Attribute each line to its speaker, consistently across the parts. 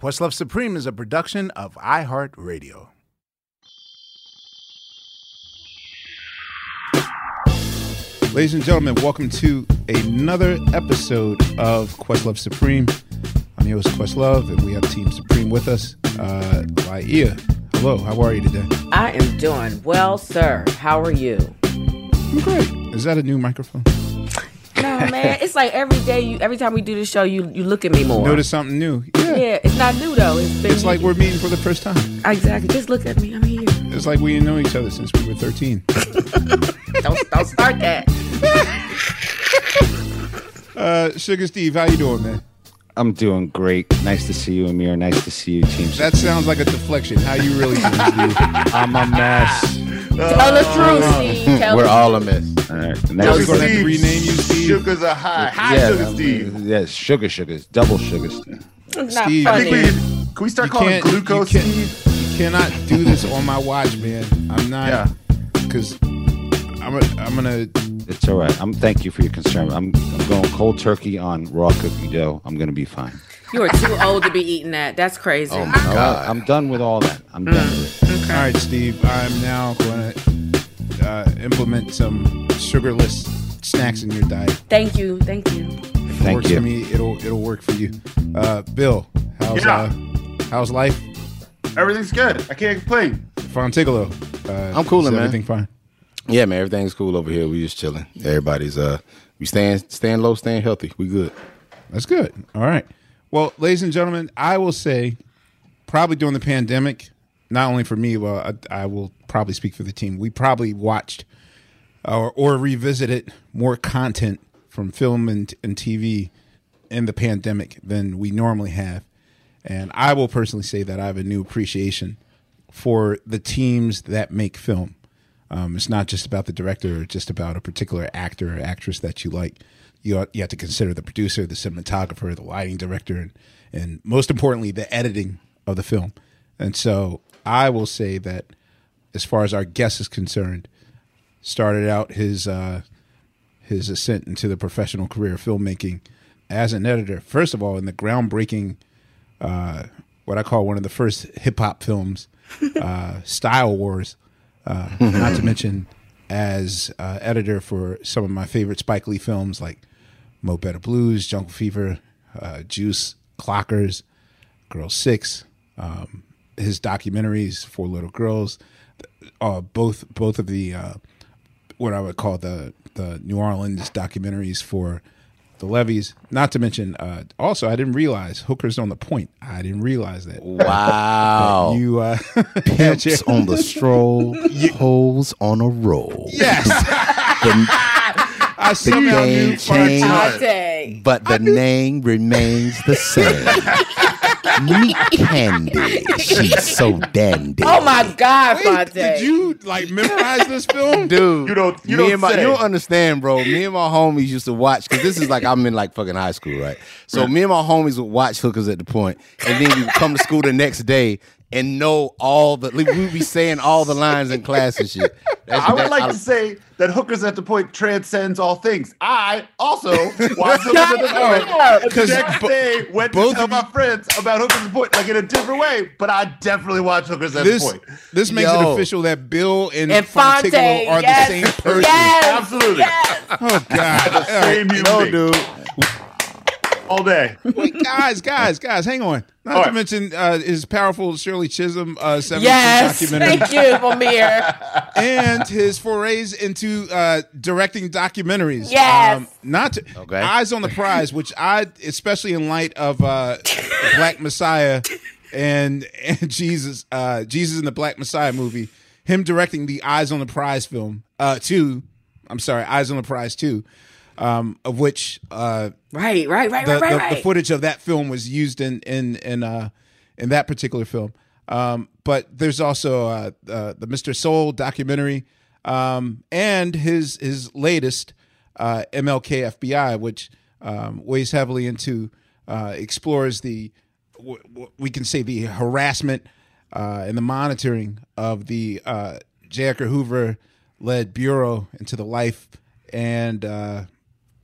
Speaker 1: Questlove Supreme is a production of iHeartRadio. Ladies and gentlemen, welcome to another episode of Questlove Supreme. I'm your host, Questlove, and we have Team Supreme with us. Uh, Laiya, hello, how are you today?
Speaker 2: I am doing well, sir. How are you?
Speaker 1: I'm great. Is that a new microphone?
Speaker 2: No, man. It's like every day, you every time we do this show, you you look at me more.
Speaker 1: Notice something new. Yeah.
Speaker 2: Yeah, it's not new though. It's been
Speaker 1: It's like we're meeting for the first time.
Speaker 2: exactly. Just look at me. I'm here.
Speaker 1: It's like we didn't know each other since we were 13.
Speaker 2: Don't don't start that.
Speaker 1: Uh, Sugar Steve, how you doing, man?
Speaker 3: I'm doing great. Nice to see you, Amir. Nice to see you, Team.
Speaker 1: That sounds like a deflection. How you really doing, Steve?
Speaker 3: I'm a mess.
Speaker 2: Tell the truth, Steve. Tell
Speaker 4: We're
Speaker 2: the
Speaker 4: all a mess.
Speaker 3: All right.
Speaker 2: No,
Speaker 1: We're gonna have to rename you, Steve.
Speaker 4: Sugars are high. High
Speaker 3: yeah,
Speaker 4: sugar,
Speaker 3: um,
Speaker 4: Steve.
Speaker 3: Yes, sugar, sugars, double sugars.
Speaker 2: It's not
Speaker 1: Steve,
Speaker 4: I think we can, can we start
Speaker 1: You
Speaker 4: calling
Speaker 1: can't-
Speaker 4: glucose
Speaker 1: you
Speaker 4: Steve?
Speaker 1: You cannot do this on my watch, man. I'm not.
Speaker 4: Yeah.
Speaker 1: Because I'm, a, I'm gonna.
Speaker 3: It's all right. I'm. Thank you for your concern. I'm. I'm going cold turkey on raw cookie dough. I'm gonna be fine.
Speaker 2: You are too old to be eating that. That's crazy.
Speaker 4: Oh my
Speaker 3: All right,
Speaker 4: God.
Speaker 3: I'm done with all that. I'm done with it.
Speaker 1: All right, Steve. I'm now going to uh, implement some sugarless snacks in your diet.
Speaker 2: Thank you. Thank you.
Speaker 1: If it
Speaker 3: Thank
Speaker 1: works
Speaker 3: you.
Speaker 1: for me, it'll it'll work for you. Uh, Bill, how's
Speaker 4: Yeah.
Speaker 1: uh, how's life?
Speaker 4: Everything's good. I can't complain.
Speaker 1: Fontigolo. Uh,
Speaker 4: I'm coolin',
Speaker 1: is
Speaker 4: man.
Speaker 1: Everything fine.
Speaker 4: Yeah, man, everything's cool over here. We just chilling. Everybody's uh, we staying staying low, staying healthy. We good.
Speaker 1: That's good. All right. Well, ladies and gentlemen, I will say, probably during the pandemic, not only for me, well, I, I will probably speak for the team. We probably watched or, or revisited more content from film and, and TV in the pandemic than we normally have. And I will personally say that I have a new appreciation for the teams that make film. Um, it's not just about the director or just about a particular actor or actress that you like. You, you have to consider the producer, the cinematographer, the lighting director, and, and most importantly, the editing of the film. And so I will say that as far as our guest is concerned, started out his uh, his ascent into the professional career of filmmaking as an editor. First of all, in the groundbreaking, uh, what I call one of the first hip hop films, uh, Style Wars. Uh, not to mention as uh, editor for some of my favorite Spike Lee films like Mo Better Blues, Jungle Fever, uh, Juice, Clockers, Girl Six, um, his documentaries, Four Little Girls, uh, both both of the uh, what I would call the the New Orleans documentaries for the levees. Not to mention, uh, also I didn't realize Hookers on the Point. I didn't realize that.
Speaker 4: Wow.
Speaker 1: You uh,
Speaker 4: Pimps on the stroll, holes on a roll.
Speaker 1: yes,
Speaker 4: The,
Speaker 1: I somehow knew
Speaker 4: game changed. But the name remains the same. Meet Candy. She's so dandy.
Speaker 2: Oh my God,
Speaker 1: Wait,
Speaker 2: Fonte.
Speaker 1: did you like memorize this film?
Speaker 4: Dude,
Speaker 5: You don't- you
Speaker 4: me
Speaker 5: don't
Speaker 4: and my, you don't understand, bro. Me and my homies used to watch because this is like I'm in like fucking high school, right? So me and my homies would watch Hookers at the Point, and then we would come to school the next day, and know all the. We be saying all the lines in class and shit. That's-
Speaker 5: I would
Speaker 4: that-
Speaker 5: like
Speaker 4: I-
Speaker 5: to say that Hookers at the Point transcends all things. I also watch Hookers at the Point.
Speaker 1: Because
Speaker 5: The next
Speaker 1: bo-
Speaker 5: day, went
Speaker 1: both
Speaker 5: to tell
Speaker 1: of
Speaker 5: my friends about Hookers at the Point, like in a different way, but I definitely watch Hookers at
Speaker 1: this
Speaker 5: the Point.
Speaker 1: this makes
Speaker 4: Yo.
Speaker 1: it official that Bill and,
Speaker 2: And Fonte,
Speaker 1: Fontiglo are
Speaker 2: yes,
Speaker 1: the same person.
Speaker 2: Yes,
Speaker 5: Absolutely.
Speaker 2: yes.
Speaker 1: Oh God! Oh, all right.
Speaker 5: Same human
Speaker 4: No,
Speaker 5: being.
Speaker 4: dude.
Speaker 5: All day.
Speaker 1: Wait, guys, guys, guys, hang on. Not
Speaker 5: All
Speaker 1: to
Speaker 5: right.
Speaker 1: mention uh, his powerful Shirley Chisholm uh, 70s
Speaker 2: Yes,
Speaker 1: documentary
Speaker 2: thank you, Amir.
Speaker 1: and his forays into uh, directing documentaries.
Speaker 2: Yes.
Speaker 1: not to,
Speaker 4: Okay.
Speaker 1: Eyes on the Prize, which I, especially in light of uh, Black Messiah and and Jesus, uh, Jesus in the Black Messiah movie, him directing the Eyes on the Prize film, uh, two. I'm sorry, Eyes on the Prize two, um, of which uh,
Speaker 2: Right, right, right,
Speaker 1: the,
Speaker 2: right, right,
Speaker 1: the,
Speaker 2: right.
Speaker 1: the footage of that film was used in in in uh in that particular film. Um, but there's also uh, uh, the Mr. Soul documentary, um, and his his latest uh, MLK FBI, which um, weighs heavily into uh, explores the w- w- we can say the harassment uh, and the monitoring of the uh, J. Edgar Hoover led bureau into the life and uh,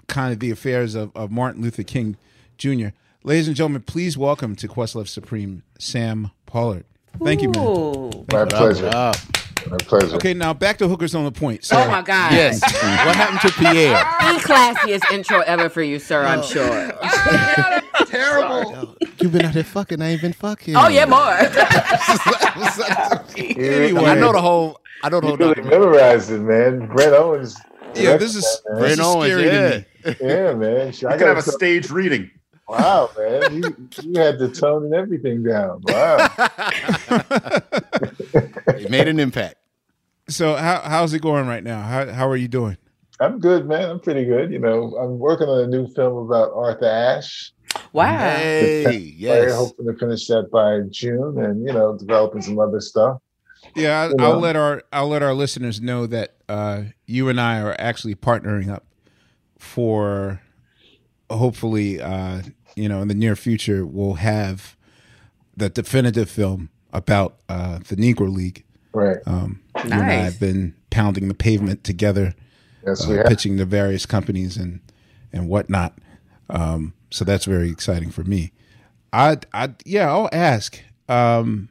Speaker 1: kind of the affairs of, of Martin Luther King Jr. Ladies and gentlemen, please welcome to Questlove Supreme Sam Pollard. Thank you, man.
Speaker 2: Ooh.
Speaker 6: My pleasure.
Speaker 4: Up.
Speaker 6: My pleasure.
Speaker 1: Okay, now back to hookers on the point. So,
Speaker 2: Oh my God.
Speaker 4: Yes. what happened to Pierre?
Speaker 2: The classiest intro ever for you, sir,
Speaker 4: Oh.
Speaker 2: I'm sure.
Speaker 5: Terrible.
Speaker 4: You've been out there fucking? I ain't been fucking.
Speaker 2: Oh, yeah, more.
Speaker 1: Anyway.
Speaker 4: I know the whole. I know the
Speaker 6: You
Speaker 4: whole.
Speaker 6: really memorized it, man. Brent Owens.
Speaker 1: yeah, this is,
Speaker 6: man.
Speaker 1: this
Speaker 4: Brent Owens,
Speaker 1: scary
Speaker 4: yeah.
Speaker 1: To me.
Speaker 6: Yeah, man. I
Speaker 5: I could
Speaker 6: gotta
Speaker 5: have a
Speaker 6: tell-
Speaker 5: stage reading.
Speaker 6: Wow, man. You, you had the tone and everything down. Wow.
Speaker 4: It made an impact.
Speaker 1: So, how, how's it going right now? How, how are you doing?
Speaker 6: I'm good, man. I'm pretty good. You know, I'm working on a new film about Arthur Ashe.
Speaker 2: Wow.
Speaker 4: Hey,
Speaker 6: We're
Speaker 4: yes.
Speaker 6: hoping to finish that by June and, you know, developing some other stuff.
Speaker 1: Yeah, I,
Speaker 6: You
Speaker 1: I'll let our I'll let our listeners know that uh, you and I are actually partnering up for hopefully uh, you know in the near future we'll have the definitive film about uh, the Negro League.
Speaker 6: Right.
Speaker 1: Um, You and I have been pounding the pavement together,
Speaker 6: Yes,
Speaker 1: uh,
Speaker 6: we have.
Speaker 1: pitching to various companies and and whatnot. Um, so that's very exciting for me. I I yeah I'll ask. Um,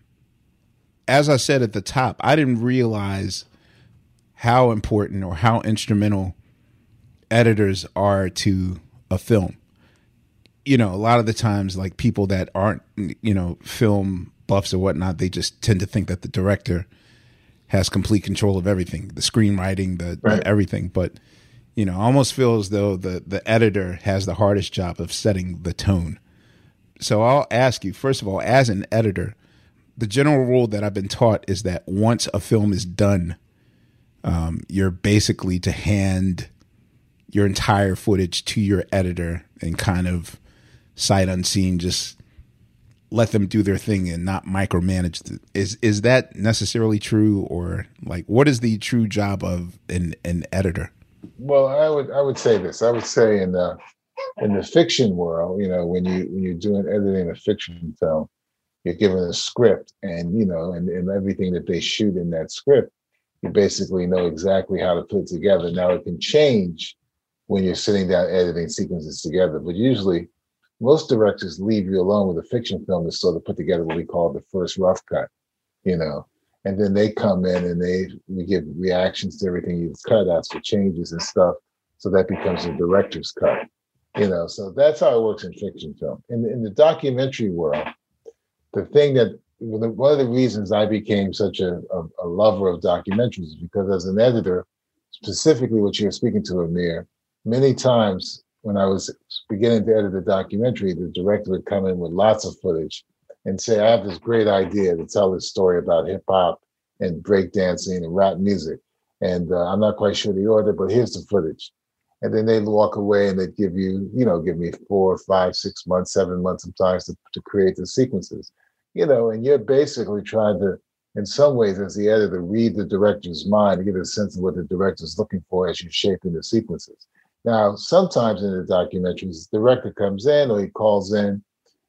Speaker 1: as I said at the top, I didn't realize how important or how instrumental editors are to a film. You know, a lot of the times, like people that aren't, you know, film buffs or whatnot, they just tend to think that the director has complete control of everything, the screenwriting, the,
Speaker 6: Right.
Speaker 1: the everything. But you know, I almost feel as though the the editor has the hardest job of setting the tone. So I'll ask you first of all, as an editor, the general rule that I've been taught is that once a film is done, um, you're basically to hand your entire footage to your editor and kind of sight unseen just let them do their thing and not micromanage the, is is that necessarily true or like what is the true job of an an editor
Speaker 6: Well, I would I would say this. I would say in the in the fiction world, you know, when you when you're doing editing a fiction film, you're given a script and you know, and, and everything that they shoot in that script, you basically know exactly how to put it together. Now it can change when you're sitting down editing sequences together, but usually most directors leave you alone with a fiction film to sort of put together what we call the first rough cut, you know. And then they come in and they we give reactions to everything you've cut, ask for changes and stuff. So that becomes a director's cut. You know, so that's how it works in fiction film. In in the documentary world, the thing that one of the reasons I became such a, a, a lover of documentaries is because as an editor, specifically what you're speaking to, Amir, many times when I was beginning to edit a documentary, the director would come in with lots of footage and say, I have this great idea to tell this story about hip hop and breakdancing and rap music. And uh, I'm not quite sure the order, but here's the footage. And then they'd walk away and they'd give you, you know, give me four, five, six months, seven months sometimes to, to create the sequences, you know, and you're basically trying to, in some ways, as the editor, read the director's mind to get a sense of what the director's looking for as you're shaping the sequences. Now, sometimes in the documentaries, the director comes in or he calls in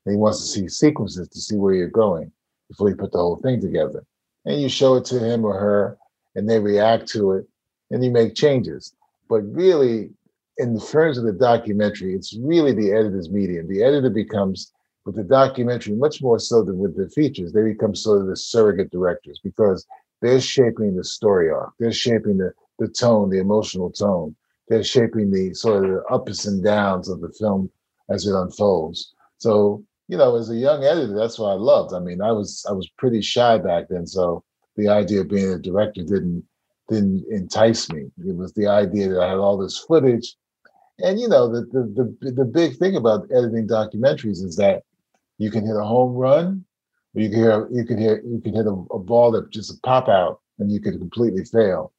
Speaker 6: and he wants to see sequences to see where you're going. before you put the whole thing together. And you show it to him or her, and they react to it, and you make changes. But really, in the terms of the documentary, it's really the editor's medium. The editor becomes, with the documentary, much more so than with the features, they become sort of the surrogate directors because they're shaping the story arc, they're shaping the, the tone, the emotional tone, they're shaping the sort of the ups and downs of the film as it unfolds. So, you know, as a young editor, that's what I loved. I mean, I was I was pretty shy back then, so the idea of being a director didn't didn't entice me. It was the idea that I had all this footage and you know, the, the the the big thing about editing documentaries is that you can hit a home run, or you can hear you can hear you can hit a, a ball that just pop out, and you could completely fail.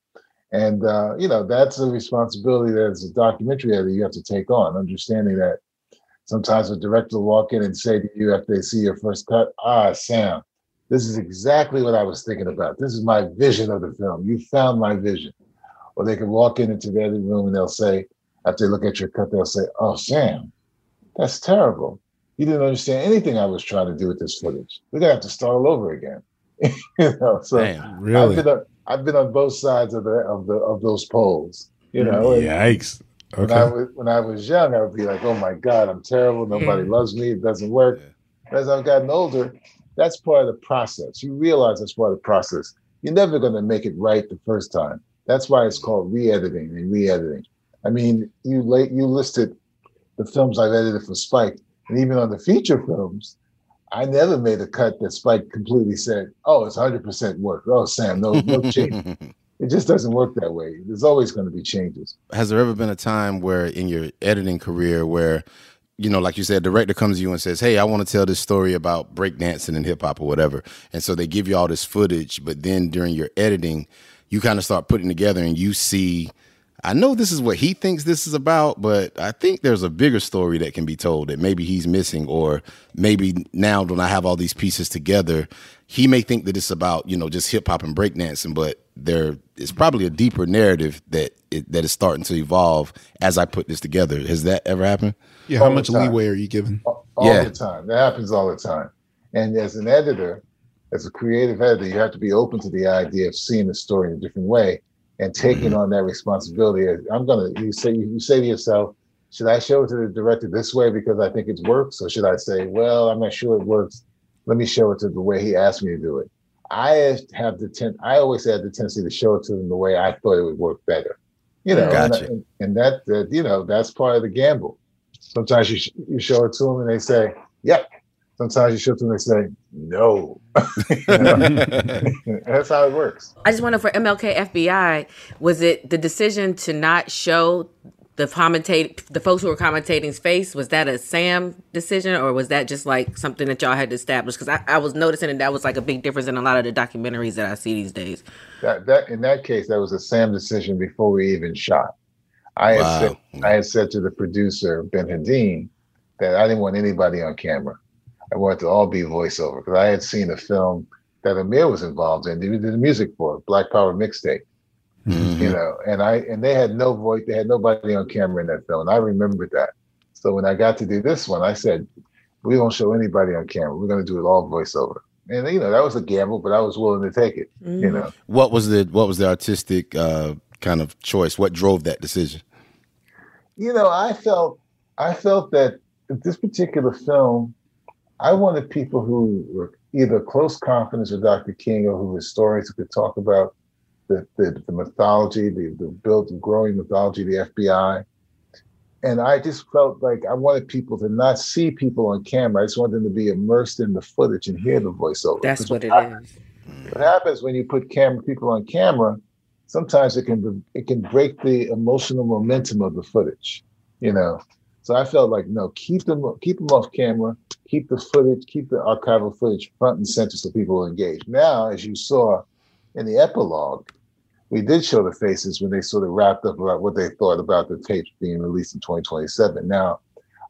Speaker 6: And uh, you know, that's a responsibility that as a documentary editor you have to take on, understanding that sometimes a director will walk in and say to you after they see your first cut, ah, Sam, this is exactly what I was thinking about. This is my vision of the film. You found my vision. Or they can walk in into the editing room and they'll say, after they look at your cut, they'll say, "Oh, Sam, that's terrible. You didn't understand anything I was trying to do with this footage. We're gonna have to start all over again." you know, so
Speaker 1: Damn, really?
Speaker 6: I've been, I've been on both sides of the of the of those poles. You know, and
Speaker 1: Yikes.
Speaker 6: when I
Speaker 1: Okay.
Speaker 6: was when I was young, I would be like, "Oh my God, I'm terrible. Hmm. Nobody loves me. It doesn't work." As I've gotten older, that's part of the process. You realize that's part of the process. You're never going to make it right the first time. That's why it's called re-editing and re-editing. I mean, you late you listed the films I've edited for Spike, and even on the feature films, I never made a cut that Spike completely said, "Oh, it's 100% work." Oh, Sam, no, no change. It just doesn't work that way. There's always going to be changes.
Speaker 7: Has there ever been a time where in your editing career where, you know, like you said, director comes to you and says, Hey, I want to tell this story about breakdancing and hip hop or whatever. And so they give you all this footage, but then during your editing, you kind of start putting together and you see I know this is what he thinks this is about, but I think there's a bigger story that can be told that maybe he's missing, or maybe now when I have all these pieces together, he may think that it's about you know just hip hop and breakdancing, but there is probably a deeper narrative that it, that is starting to evolve as I put this together. Has that ever happened?
Speaker 1: Yeah, how
Speaker 6: all the
Speaker 1: much leeway are you given?
Speaker 6: all
Speaker 7: Yeah.
Speaker 6: the time. That happens all the time. And as an editor, as a creative editor, you have to be open to the idea of seeing the story in a different way and taking mm-hmm. on that responsibility. I'm gonna you say you say to yourself, should I show it to the director this way because I think it works, or should I say, well, I'm not sure it works. Let me show it to the way he asked me to do it. I have the ten. I always had the tendency to show it to them the way I thought it would work better. You know, and,
Speaker 7: Gotcha.
Speaker 6: and, and that, that you know that's part of the gamble. Sometimes you sh- you show it to them and they say, "Yep." Sometimes you show to them and say, "No." that's how it works.
Speaker 2: I just wonder for MLK FBI, was it the decision to not show the commentate the folks who were commentating's face? Was that a Sam decision, or was that just like something that y'all had to establish? Because I, I was noticing that that was like a big difference in a lot of the documentaries that I see these days.
Speaker 6: That that in that case, that was a Sam decision before we even shot. I had
Speaker 7: Wow.
Speaker 6: said I had said to the producer Ben Hedin that I didn't want anybody on camera. I wanted to all be voiceover because I had seen a film that Amir was involved in. He did the music for Black Power mixtape,
Speaker 7: Mhm.
Speaker 6: you know, and I and they had no voice. They had nobody on camera in that film, and I remembered that. So when I got to do this one, I said, "We won't show anybody on camera. We're going to do it all voiceover." And you know that was a gamble, but I was willing to take it. You know.
Speaker 7: What was the what was the artistic uh, kind of choice? What drove that decision?
Speaker 6: you know, I felt I felt that this particular film, I wanted people who were either close confidence with Dr. King or who were historians who could talk about the the, the mythology, the the built and growing mythology of the FBI. And I just felt like I wanted people to not see people on camera. I just wanted them to be immersed in the footage and hear the voiceover.
Speaker 2: That's what it
Speaker 6: I-
Speaker 2: is.
Speaker 6: what happens when you put camera people on camera sometimes it can it can break the emotional momentum of the footage you know so i felt like no keep them keep them off camera keep the footage keep the archival footage front and center so people will engage now as you saw in the epilogue we did show the faces when they sort of wrapped up about what they thought about the tapes being released in 2027 now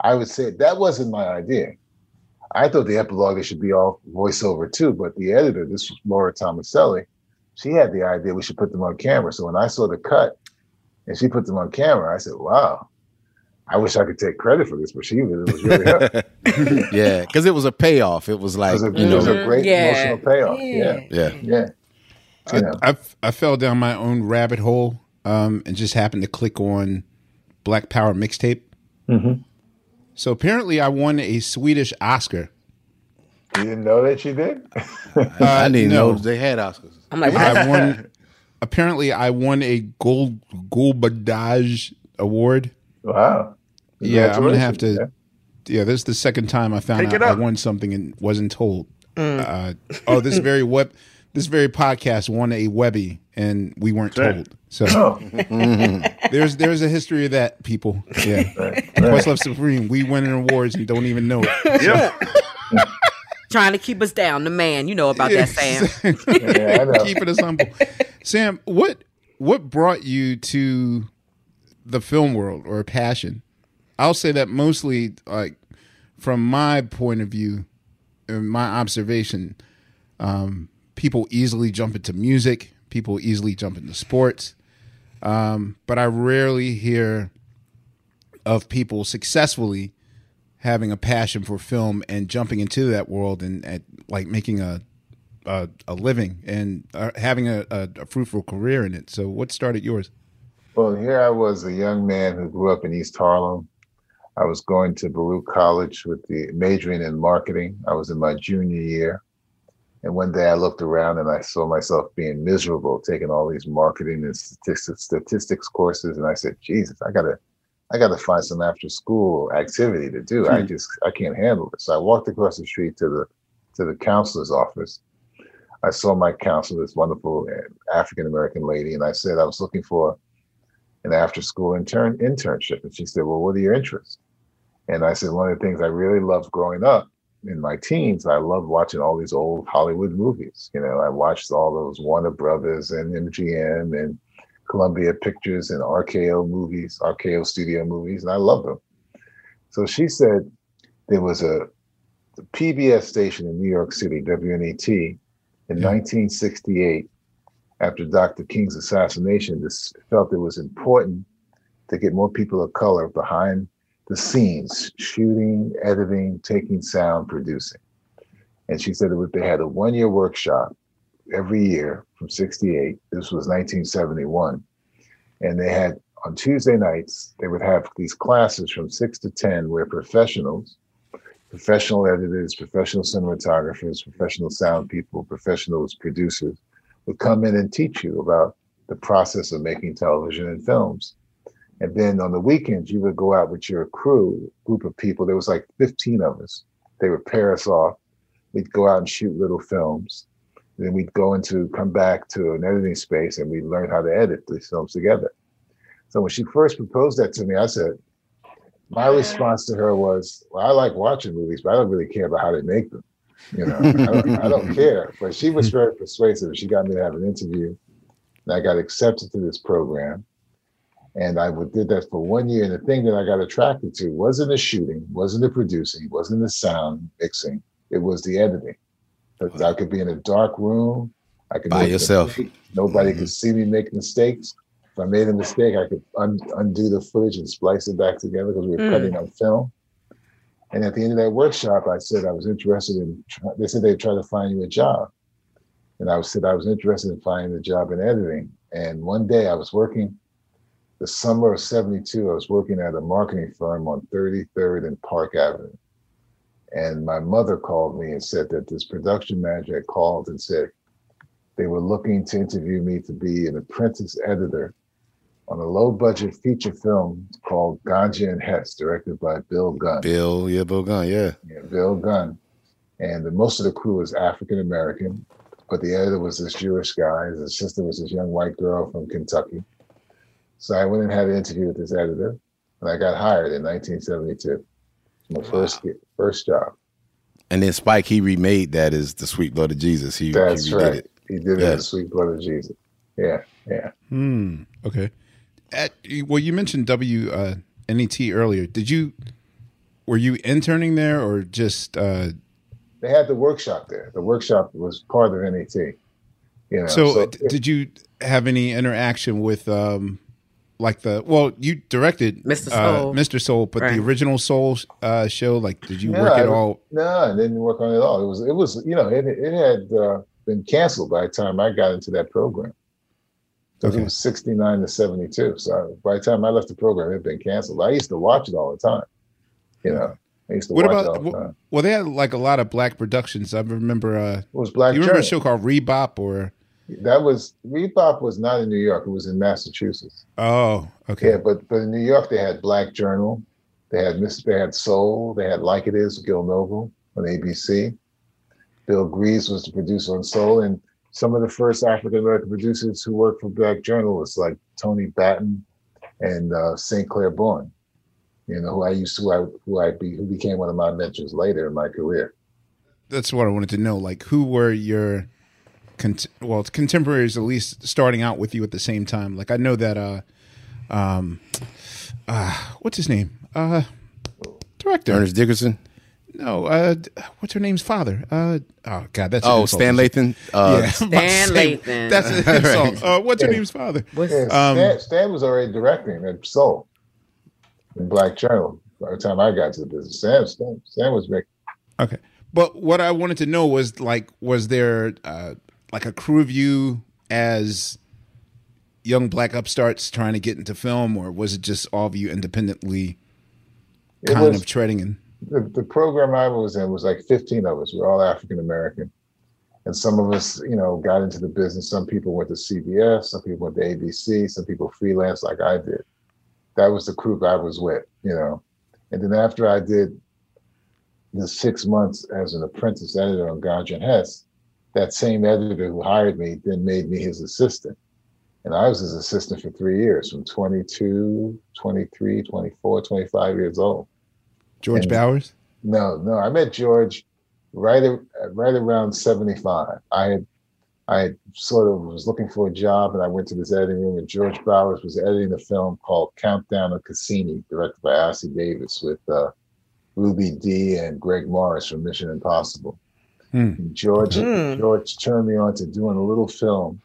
Speaker 6: i would say that wasn't my idea. I thought the epilogue should be all voiceover too, but the editor, this was Laura Tomaselli, she had the idea we should put them on camera. So when I saw the cut and she put them on camera, I said, "Wow, I wish I could take credit for this, but she it was really her."
Speaker 7: yeah, because it was a payoff. It was
Speaker 6: It
Speaker 7: like
Speaker 6: was a,
Speaker 7: you
Speaker 6: it was a great
Speaker 2: Yeah.
Speaker 6: emotional payoff. Yeah,
Speaker 7: yeah.
Speaker 6: yeah. You know.
Speaker 1: I, I fell down my own rabbit hole um, and just happened to click on Black Power mixtape.
Speaker 6: Mhm.
Speaker 1: So apparently, I won a Swedish Oscar.
Speaker 6: You didn't know that you did?
Speaker 7: I didn't
Speaker 1: no.
Speaker 7: know they had Oscars.
Speaker 2: I'm like.
Speaker 1: I won. apparently, I won a gold Guldbagge award.
Speaker 6: wow.
Speaker 1: Yeah, I'm gonna have to.
Speaker 6: Congratulations,
Speaker 1: Yeah, this is the second time I found
Speaker 5: Pick
Speaker 1: out I won something and wasn't told. Uh, oh, this very web, this very podcast won a Webby, and we weren't told. So
Speaker 6: Oh,
Speaker 1: there's there's a history of that, people. Yeah, Questlove Supreme, we winning awards and don't even know it.
Speaker 5: Yep.
Speaker 2: Trying to keep us down. The man, you know about that, Sam.
Speaker 6: yeah, I know.
Speaker 1: keeping us humble. Sam, what what brought you to the film world or passion? I'll say that mostly like from my point of view and my observation, um, people easily jump into music, people easily jump into sports. Um, but I rarely hear of people successfully having a passion for film and jumping into that world and, and like making a a, a living and uh, having a, a, a fruitful career in it. So, what started yours?
Speaker 6: Well, here I was, a young man who grew up in East Harlem. I was going to Baruch College with the majoring in marketing. I was in my junior year. And one day I looked around and I saw myself being miserable, taking all these marketing and statistics, statistics courses. And I said, Jesus, I gotta, I gotta find some after school activity to do. I hmm. just, I can't handle this. So I walked across the street to the, to the counselor's office. I saw my counselor, this wonderful uh, African American lady, and I said I was looking for an after school intern internship. And she said, Well, what are your interests? And I said, One of the things I really loved growing up in my teens, I loved watching all these old Hollywood movies. You know, I watched all those Warner Brothers and MGM and Columbia Pictures and RKO movies, RKO studio movies, and I loved them. So she said there was a PBS station in New York City, WNET, in 1968 after Dr. King's assassination, this felt it was important to get more people of color behind the scenes, shooting, editing, taking sound, producing. And she said that they had a one year workshop every year from 68. This was 1971. And they had on Tuesday nights, they would have these classes from six to 10 where professionals, professional editors, professional cinematographers, professional sound people, professionals, producers, would come in and teach you about the process of making television and films. And then on the weekends, you would go out with your crew, group of people. There was like 15 of us. They would pair us off. We'd go out and shoot little films. then we'd go into, come back to an editing space and we'd learn how to edit these films together. So when she first proposed that to me, I said, my response to her was, well, I like watching movies, but I don't really care about how they make them. You know, I, don't, I don't care. But she was very persuasive. She got me to have an interview, and I got accepted to this program. And I did that for one year. And the thing that I got attracted to wasn't the shooting, wasn't the producing, wasn't the sound mixing. It was the editing. Because I could be in a dark room. I could
Speaker 7: By
Speaker 6: make a
Speaker 7: yourself.
Speaker 6: mistake. Nobody could see me make mistakes. If I made a mistake, I could un- undo the footage and splice it back together because we were
Speaker 2: Mm.
Speaker 6: cutting on film. And at the end of that workshop, I said I was interested in. try- They said they'd try to find you a job, and I said I was interested in finding a job in editing. And one day I was working, the summer of '72. I was working at a marketing firm on 33rd and Park Avenue, and my mother called me and said that this production manager had called and said they were looking to interview me to be an apprentice editor on a low budget feature film called Ganja and Hess, directed by Bill Gunn.
Speaker 7: Bill, yeah, Bill Gunn, yeah.
Speaker 6: Yeah, Bill Gunn. And the, most of the crew was African American, but the editor was this Jewish guy. His assistant was this young white girl from Kentucky. So I went and had an interview with this editor, and I got hired in 1972. My first first job.
Speaker 7: And then Spike, he remade that as the Sweet Blood of Jesus. He,
Speaker 6: That's
Speaker 7: he
Speaker 6: right.
Speaker 7: it.
Speaker 6: He did it
Speaker 7: Yeah.
Speaker 6: Sweet Blood of Jesus. Yeah, yeah.
Speaker 1: Hmm. Okay. At, well, you mentioned W uh, NET earlier. Did you were you interning there or just uh,
Speaker 6: They had the workshop there. The workshop was part of NET. You know,
Speaker 1: so,
Speaker 6: so
Speaker 1: d- did you have any interaction with um, like the well, you directed
Speaker 2: Mr.
Speaker 1: uh,
Speaker 2: Soul.
Speaker 1: Mr. Soul, but
Speaker 2: Right.
Speaker 1: the original Soul uh, show, like, did you
Speaker 6: No,
Speaker 1: work
Speaker 6: I
Speaker 1: at all?
Speaker 6: No, I didn't work on it at all. It was it was you know it it had uh, been canceled by the time I got into that program. So
Speaker 1: Okay.
Speaker 6: it was sixty nine to seventy two. So by the time I left the program, it had been canceled. I used to watch it all the time. You know, I used to
Speaker 1: What
Speaker 6: watch
Speaker 1: about?
Speaker 6: it all the time.
Speaker 1: Well, they had like a lot of black productions. I remember. Uh,
Speaker 6: It was Black
Speaker 1: you remember a show called Rebop or?
Speaker 6: That was Rebop was not in New York. It was in Massachusetts.
Speaker 1: Oh, okay.
Speaker 6: Yeah, but but in New York they had Black Journal, they had Miss, they had Soul, they had Like It Is Gil Noble on ABC. Bill Greaves was the producer on Soul, and some of the first African American producers who worked for Black Journal was like Tony Batten and uh, St. Clair Bourne. You know, who I used to who I who I be who became one of my mentors later in my career.
Speaker 1: That's what I wanted to know. Like, who were your, cont- well, contemporaries at least starting out with you at the same time? Like, I know that. uh um, uh, what's his name? Uh, director.
Speaker 7: Ernest Dickerson.
Speaker 1: No, uh, what's her name's father? Uh, oh God, that's
Speaker 7: Oh. Stan Lathan. Uh,
Speaker 1: Yeah, I'm about to
Speaker 2: Stan Lathan.
Speaker 1: That's an insult. Uh, what's her name's father?
Speaker 2: What's-
Speaker 6: Yeah,
Speaker 1: Um,
Speaker 6: Stan, Stan was already directing at Soul in Black Journal by the time I got to the business. Stan, Stan, Stan was making
Speaker 1: Okay. But what I wanted to know was like, was there uh, like a crew of you as young black upstarts trying to get into film, or was it just all of you independently kind
Speaker 6: was-
Speaker 1: of treading in?
Speaker 6: the, the program I was in was like 15 of us. We're all African American. And some of us, you know, got into the business. Some people went to CBS, some people went to ABC, some people freelance like I did. That was the crew I was with, you know. And then after I did the six months as an apprentice editor on Ganja and Hess, that same editor who hired me then made me his assistant. And I was his assistant for three years, from 22, 23, 24, 25 years old.
Speaker 1: George
Speaker 6: And-
Speaker 1: Bowers?
Speaker 6: No, no. I met George right right around seventy five. I had I sort of was looking for a job, and I went to this editing room, and George Bowers was editing a film called Countdown of Kusini, directed by Ossie Davis, with uh, Ruby Dee and Greg Morris from Mission Impossible.
Speaker 1: Hmm.
Speaker 6: George
Speaker 2: Hmm.
Speaker 6: George turned me on to doing a little film.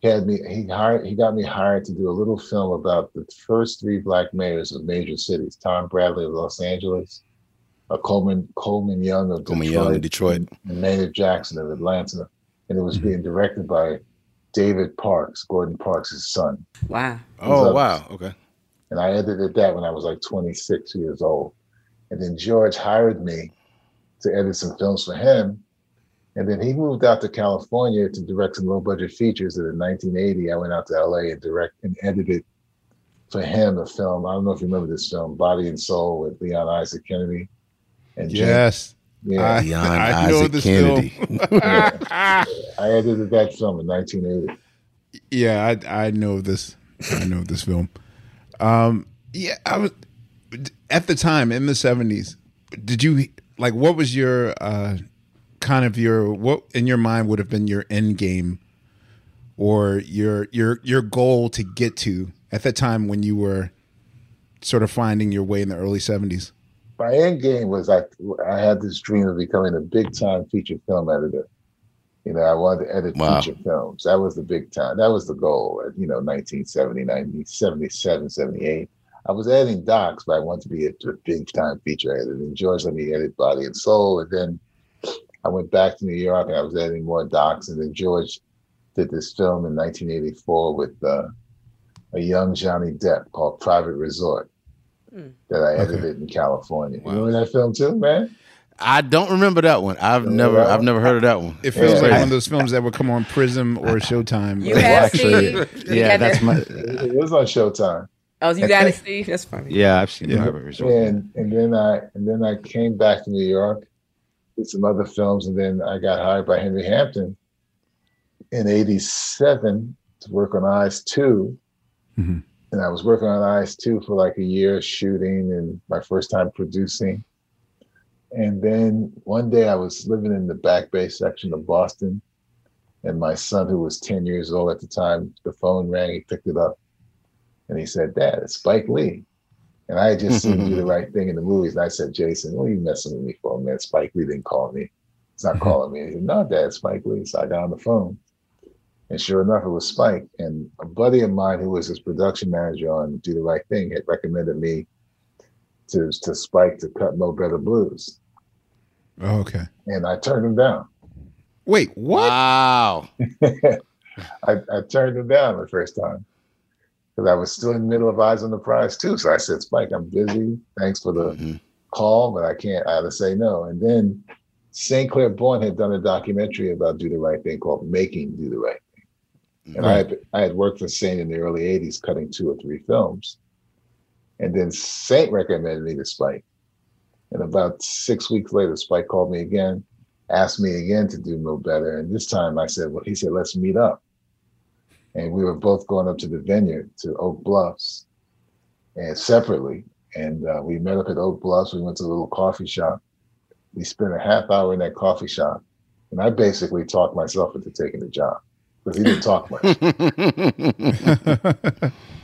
Speaker 6: He had me he hired he got me hired to do a little film about the first three black mayors of major cities: Tom Bradley of Los Angeles, uh, Coleman Coleman Young of
Speaker 7: Coleman
Speaker 6: Detroit,
Speaker 7: Young in Detroit.
Speaker 6: and Maynard Jackson of Atlanta, and it was being directed by David Parks, Gordon Parks' son.
Speaker 2: Wow.
Speaker 7: Oh
Speaker 6: up?
Speaker 7: wow. Okay.
Speaker 6: And I edited that when I was like 26 years old. And then George hired me to edit some films for him. And then he moved out to California to direct some low budget features. And in 1980, I went out to LA and direct and edited for him a film. I don't know if you remember this film, Body and Soul with Leon Isaac Kennedy. And James-
Speaker 1: Yes.
Speaker 6: yeah.
Speaker 1: I,
Speaker 7: Leon
Speaker 1: I know
Speaker 7: Isaac
Speaker 1: this
Speaker 7: Kennedy.
Speaker 1: film.
Speaker 6: I edited that film in 1980.
Speaker 1: yeah, I I know this. I know this film. Um, yeah, I was at the time in the seventies. Did you like what was your uh, kind of your what in your mind would have been your end game, or your your your goal to get to at that time when you were sort of finding your way in the early seventies?
Speaker 6: my end game was I I had this dream of becoming a big time feature film editor. You know, I wanted to edit
Speaker 7: Wow.
Speaker 6: feature films. That was the big time. That was the goal at, you know, 1970, 1977, 78. I was editing docs, but I wanted to be a, a big time feature editor. And George let me edit Body and Soul. And then I went back to New York and I was editing more docs. And then George did this film in 1984 with uh, a young Johnny Depp called Private Resort
Speaker 2: Hmm.
Speaker 6: that I
Speaker 1: Okay.
Speaker 6: edited in California.
Speaker 7: Wow.
Speaker 6: You remember that film too, man?
Speaker 7: I don't remember that one. I've
Speaker 6: Remember
Speaker 7: never I've never heard of that one.
Speaker 1: It feels
Speaker 6: Yeah.
Speaker 1: like one of those films that would come on Prism or Showtime.
Speaker 2: You have
Speaker 3: actually,
Speaker 2: Steve.
Speaker 3: Yeah,
Speaker 2: had
Speaker 3: that's my.
Speaker 6: It was on Showtime.
Speaker 2: Oh, you got it, Steve. That's funny.
Speaker 3: Yeah, I've seen
Speaker 1: Yeah.
Speaker 3: Private Resort.
Speaker 6: And and then I and then I came back to New York, did some other films, and then I got hired by Henry Hampton in '87 to work on Eyes 2
Speaker 1: Mhm.
Speaker 6: And I was working on Eyes 2 for like a year shooting and my first time producing. And then one day I was living in the Back Bay section of Boston, and my son, who was 10 years old at the time, the phone rang, he picked it up, and he said, Dad, it's Spike Lee. And I had just seen him do the right thing in the movies. And I said, Jason, what are you messing with me for, man? Spike Lee didn't call me. He's not calling me. He said, No, Dad, Spike Lee. So I got on the phone. And sure enough, it was Spike. And a buddy of mine who was his production manager on Do the Right Thing had recommended me to, to Spike to cut Mo Better Blues.
Speaker 1: Oh, okay.
Speaker 6: And I turned him down.
Speaker 1: Wait, what?
Speaker 7: Wow.
Speaker 6: I, I turned him down the first time because I was still in the middle of Eyes on the Prize too. So I said, Spike, I'm busy. Thanks for the
Speaker 7: Mhm.
Speaker 6: call, but I can't. I had to say no. And then St. Clair Bourne had done a documentary about Do the Right Thing called Making Do the Right Thing. And I had I had worked for Saint in the early '80s, cutting two or three films. And then Saint recommended me to Spike. And about six weeks later, Spike called me again, asked me again to do Mo Better. And this time I said, well, he said, let's meet up. And we were both going up to the vineyard to Oak Bluffs and separately. And uh, we met up at Oak Bluffs. We went to a little coffee shop. We spent a half hour in that coffee shop. And I basically talked myself into taking the job because he didn't talk much.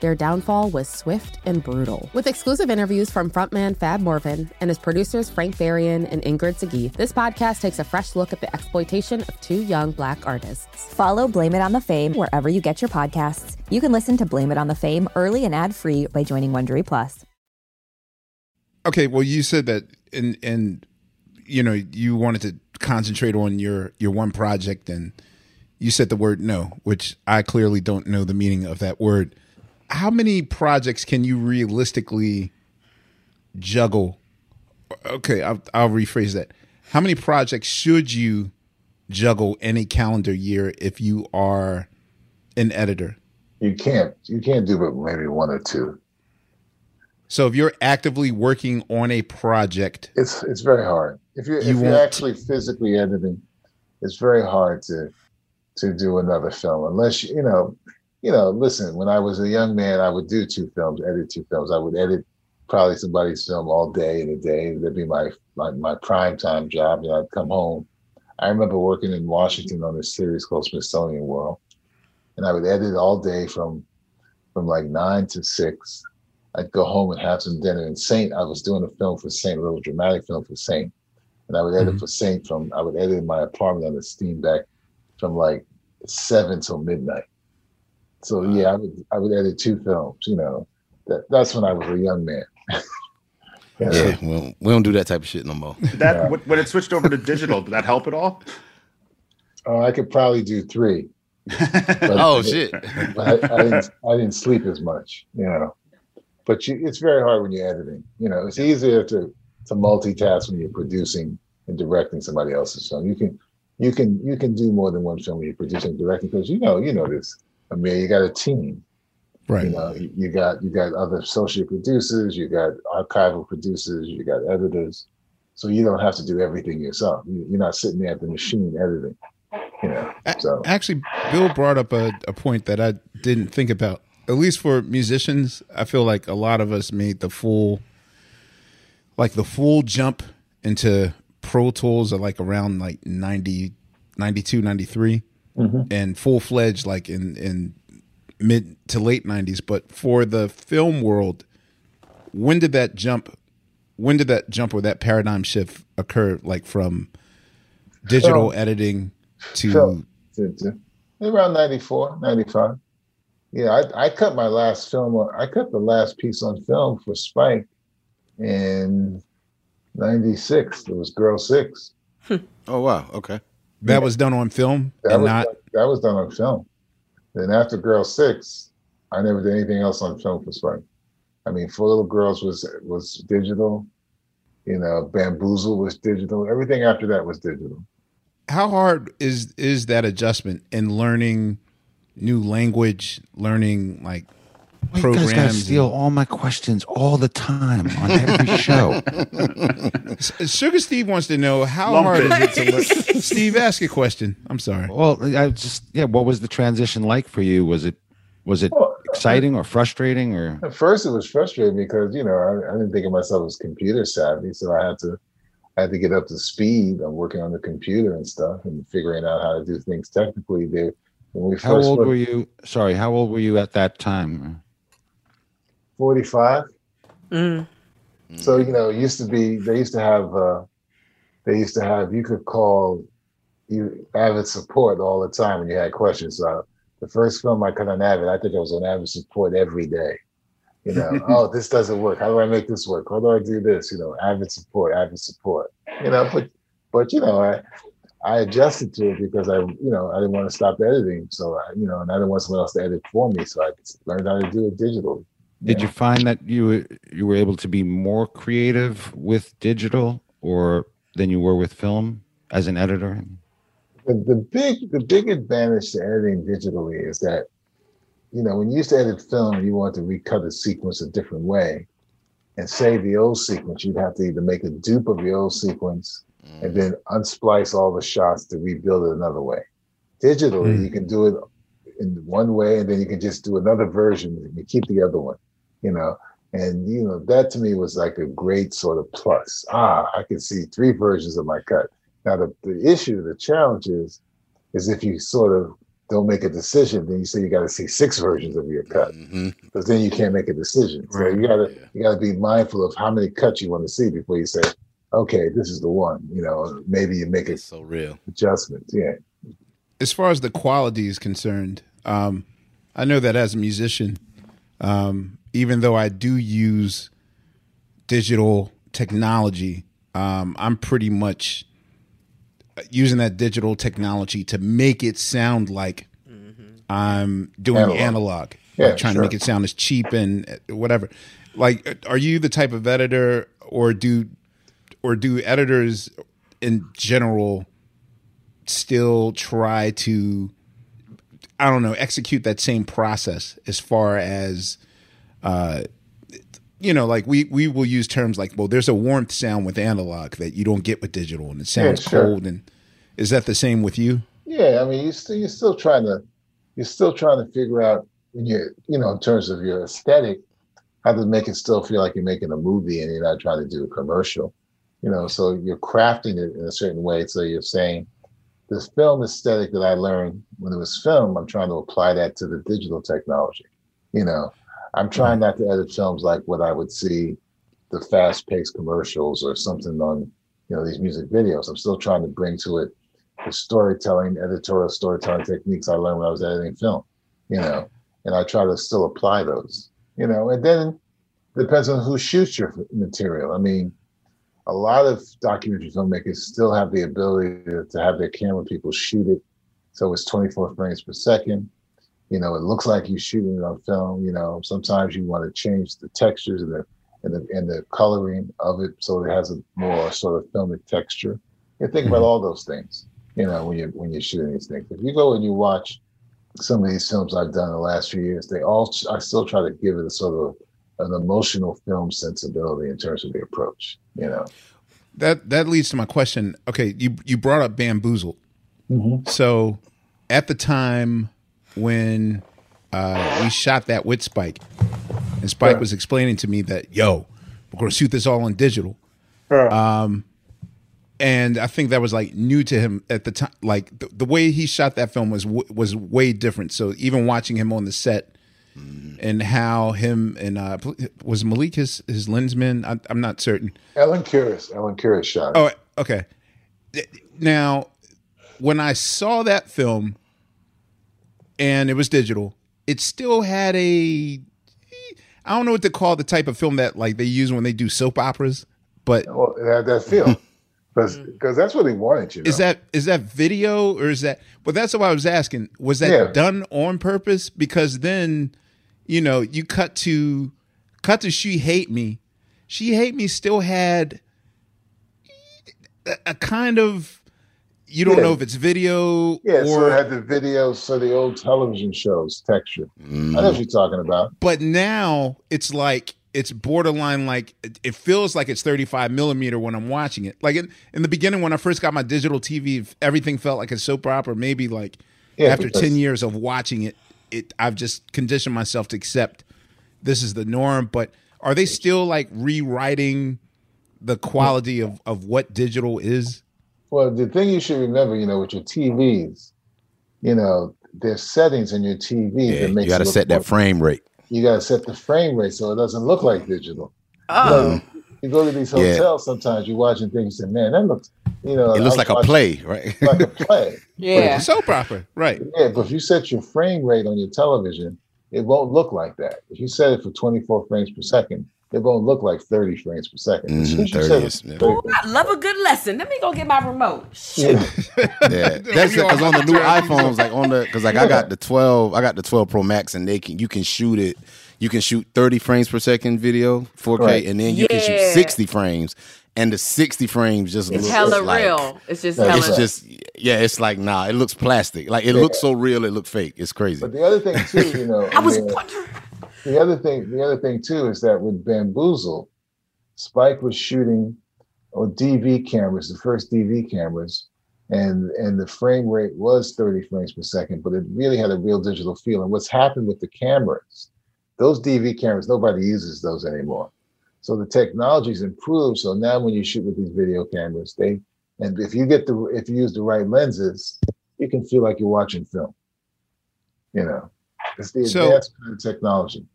Speaker 8: their downfall was swift and brutal. With exclusive interviews from frontman Fab Morvan and his producers Frank Farian and Ingrid Segieth, this podcast takes a fresh look at the exploitation of two young black artists.
Speaker 9: Follow Blame It on the Fame wherever you get your podcasts. You can listen to Blame It on the Fame early and ad free by joining Wondery Plus.
Speaker 1: Okay, well, you said that, and and you know, you wanted to concentrate on your your one project, and you said the word no, which I clearly don't know the meaning of that word. How many projects can you realistically juggle? Okay, I'll, I'll rephrase that. How many projects should you juggle in a calendar year if you are an editor?
Speaker 6: You can't you can't do but maybe one or two.
Speaker 1: So if you're actively working on a project,
Speaker 6: It's it's very hard. If you're
Speaker 1: You
Speaker 6: if you're actually physically editing, it's very hard to to do another film unless you know you know listen when i was a young man i would do two films edit two films. I would edit probably somebody's film all day in a day. That'd be my my, my prime time job. And i'd come home. I remember working in washington on this series called smithsonian world and i would edit all day from from like nine to six. I'd go home and have some dinner. And saint i was doing a film for saint a little dramatic film for saint. And i would edit
Speaker 1: Mhm.
Speaker 6: for saint from i would edit in my apartment on the Steenbeck from like seven till midnight. So yeah, I would I would edit two films. You know, that that's when I was a young man. You know?
Speaker 7: Yeah, we don't, we don't do that type of shit no more.
Speaker 5: That when- when it switched over to digital, did that help at all?
Speaker 6: Oh, I could probably do three. But-
Speaker 7: Oh, shit.
Speaker 6: but I, I didn't I didn't sleep as much. You know, but you, it's very hard when you're editing. You know, it's easier to to multitask when you're producing and directing somebody else's film. You can you can you can do more than one film when you're producing and directing because you know you know this. I mean, you got a team.
Speaker 1: Right.
Speaker 6: You know, you got you got other associate producers, you got archival producers, you got editors. So you don't have to do everything yourself. You, you're not sitting there at the machine editing. You know, so
Speaker 1: Actually, Bill brought up a, a point that I didn't think about. At least for musicians, I feel like a lot of us made the full, like the full jump into Pro Tools at like around like 90, 92, 93
Speaker 6: Mhm.
Speaker 1: and full fledged like in, in mid to late 90s. But for the film world, when did that jump? When did that jump or that paradigm shift occur? Like from digital
Speaker 6: Film.
Speaker 1: editing to
Speaker 6: Film. to, to around 94, 95. Yeah, I, I cut my last film. I cut the last piece on film for Spike in '96. It was Girl Six.
Speaker 7: Oh wow, okay.
Speaker 1: That was done on film
Speaker 6: That
Speaker 1: and
Speaker 6: was
Speaker 1: not
Speaker 6: done, that was done on film. Then after Girl Six, I never did anything else on film for Spike. I mean, Four Little Girls was was digital. You know, Bamboozle was digital. Everything after that was digital.
Speaker 1: how hard is is that adjustment in learning new language, learning like
Speaker 4: Why you guys gotta steal all my questions all the time on every show.
Speaker 1: Sugar Steve wants to know how
Speaker 4: Lump
Speaker 1: hard
Speaker 4: it.
Speaker 1: is it to learn? Steve, ask a question. I'm sorry.
Speaker 4: Well, I just yeah. What was the transition like for you? Was it was it exciting or frustrating or?
Speaker 6: At first, it was frustrating because you know I, I didn't think of myself as computer savvy, so I had to I had to get up to speed on working on the computer and stuff and figuring out how to do things technically. There, when we first
Speaker 4: How old
Speaker 6: went-
Speaker 4: were you? Sorry, how old were you at that time?
Speaker 6: 45. So you know, it used to be they used to have uh they used to have you could call you Avid support all the time when you had questions. So the first film I cut on Avid, I think I was on Avid support every day. You know, oh, this doesn't work. How do I make this work? How do I do this? You know, Avid support, Avid support. You know, but but you know, I I adjusted to it because I, you know, I didn't want to stop editing. So I, you know, and I didn't want someone else to edit for me. So I learned how to do it digitally.
Speaker 4: Did you find that you were- you were able to be more creative with digital or than you were with film as an editor?
Speaker 6: the, the big the big advantage to editing digitally is that you know when you used to edit film you want to recut a sequence a different way and save the old sequence you'd have to either make a dupe of the old sequence and then unsplice all the shots to rebuild it another way digitally
Speaker 1: Hmm.
Speaker 6: you can do it in one way and then you can just do another version and you keep the other one you know and you know that to me was like a great sort of plus ah i can see three versions of my cut now the, the issue, the challenge is, is if you sort of don't make a decision, then you say you got to see six versions of your cut, because then you can't make a decision. So you gotta you gotta be mindful of how many cuts you want to see before you say, okay, this is the one. You know, maybe you make a
Speaker 7: so real
Speaker 6: adjustment. Yeah.
Speaker 1: as far as the quality is concerned, um, I know that as a musician, um, even though I do use digital technology, um, I'm pretty much using that digital technology to make it sound like I'm doing
Speaker 6: Analog.
Speaker 1: analog,
Speaker 6: Yeah,
Speaker 1: Like, trying
Speaker 6: sure.
Speaker 1: to make it sound as cheap and uh, whatever. Like, are you the type of editor, or do or do editors in general still try to I don't know execute that same process as far as uh you know like we we will use terms like well there's a warmth sound with analog that you don't get with digital and it sounds
Speaker 6: sure.
Speaker 1: cold and is that the same with you
Speaker 6: Yeah, I mean, you still you're still trying to you're still trying to figure out when you you know in terms of your aesthetic how to make it still feel like you're making a movie and you're not trying to do a commercial. You know, so you're crafting it in a certain way. So you're saying this film aesthetic that I learned when it was film, I'm trying to apply that to the digital technology. You know, I'm trying not to edit films like what I would see the fast-paced commercials or something on you know these music videos. I'm still trying to bring to it the storytelling, editorial storytelling techniques I learned when I was editing film. You know, and I try to still apply those. You know, and then depends on who shoots your material. I mean, a lot of documentary filmmakers still have the ability to, to have their camera people shoot it so it's 24 frames per second. You know, it looks like you're shooting it on film. You know, sometimes you want to change the textures and the and the and the coloring of it so it has a more sort of filmic texture. You think about all those things. You know, when you when you're shooting these things. If you go and you watch some of these films I've done in the last few years, they all I still try to give it a sort of an emotional film sensibility in terms of the approach. You know,
Speaker 1: That that leads to my question. Okay, you you brought up bamboozled.
Speaker 6: Mhm.
Speaker 1: So, at the time when uh, we shot that with Spike, and Spike
Speaker 6: Right.
Speaker 1: was explaining to me that yo, we're going to shoot this all on digital. Um, and I think that was like new to him at the time. Like the, the way he shot that film was w- was way different. So even watching him on the set and how him and uh, was Malik his his lensman. I, I'm not certain.
Speaker 6: Ellen Kuras, Ellen Kuras shot. it.
Speaker 1: Oh, okay. Now, when I saw that film and it was digital, it still had a I don't know what to call the type of film that like they use when they do soap operas, but
Speaker 6: Well, it had that feel because that's what they wanted. You know?
Speaker 1: is that is that video or is that but that's what I was asking. Was that
Speaker 6: Yeah.
Speaker 1: done on purpose? Because then, you know, you cut to cut to She Hate Me. She Hate Me still had a, a kind of you don't
Speaker 6: Yeah.
Speaker 1: know if it's video
Speaker 6: Yeah, so
Speaker 1: or
Speaker 6: it had the videos, so the old television shows texture. I know mm. what you're talking about.
Speaker 1: but now it's like it's borderline like it- it feels like it's 35 millimeter when i'm watching it like in, in the beginning when i first got my digital tv everything felt like a soap opera maybe like
Speaker 6: Yeah,
Speaker 1: after
Speaker 6: because-
Speaker 1: 10 years of watching it it i've just conditioned myself to accept this is the norm but are they still like rewriting the quality of, of what digital is
Speaker 6: Well, the thing you should remember, you know, with your TVs, you know, there's settings in your TV
Speaker 7: Yeah,
Speaker 6: that makes
Speaker 7: you got to set that frame rate.
Speaker 6: You got to set the frame rate so it doesn't look like digital.
Speaker 2: Oh.
Speaker 6: You, know, you go to these
Speaker 7: Yeah.
Speaker 6: hotels sometimes, you're watching things, and man, that looks, you know,
Speaker 7: It looks
Speaker 6: was
Speaker 7: like a play, right?
Speaker 6: like a play.
Speaker 2: Yeah.
Speaker 1: soap opera right
Speaker 6: Yeah, but if you set your frame rate on your television, it won't look like that. If you set it for 24 frames per second, it going to look like 30 frames per second. As soon as you
Speaker 7: 30
Speaker 6: set it
Speaker 7: is-
Speaker 6: for
Speaker 7: yeah.
Speaker 2: Ooh, I love a good lesson. Let me go get my remote. Shoot.
Speaker 7: Yeah, that's because on the new iPhones, like on the because like I got the twelve, I got the twelve Pro Max, and they can you can shoot it, you can shoot thirty frames per second video, four K,
Speaker 6: Right.
Speaker 7: and then you can shoot sixty frames, and the sixty frames just
Speaker 2: It's
Speaker 7: looks
Speaker 2: hella
Speaker 7: like,
Speaker 2: real. It's just
Speaker 6: Yeah,
Speaker 2: hella.
Speaker 7: It's just yeah, it's like nah, it looks plastic, like it
Speaker 6: Yeah.
Speaker 7: looks so real, it looks fake. It's crazy.
Speaker 6: But the other thing too, you know,
Speaker 2: I was
Speaker 6: mean,
Speaker 2: wondering.
Speaker 6: The other thing, the other thing too is that with Bamboozle, Spike was shooting oh, on DV cameras, the first DV cameras, and and the frame rate was 30 frames per second, but it really had a real digital feel. And what's happened with the cameras, those DV cameras, nobody uses those anymore. So the technology's improved. So now when you shoot with these video cameras, they and if you get the if you use the right lenses, you can feel like you're watching film. You know, it's the
Speaker 1: So-
Speaker 6: advanced kind of technology.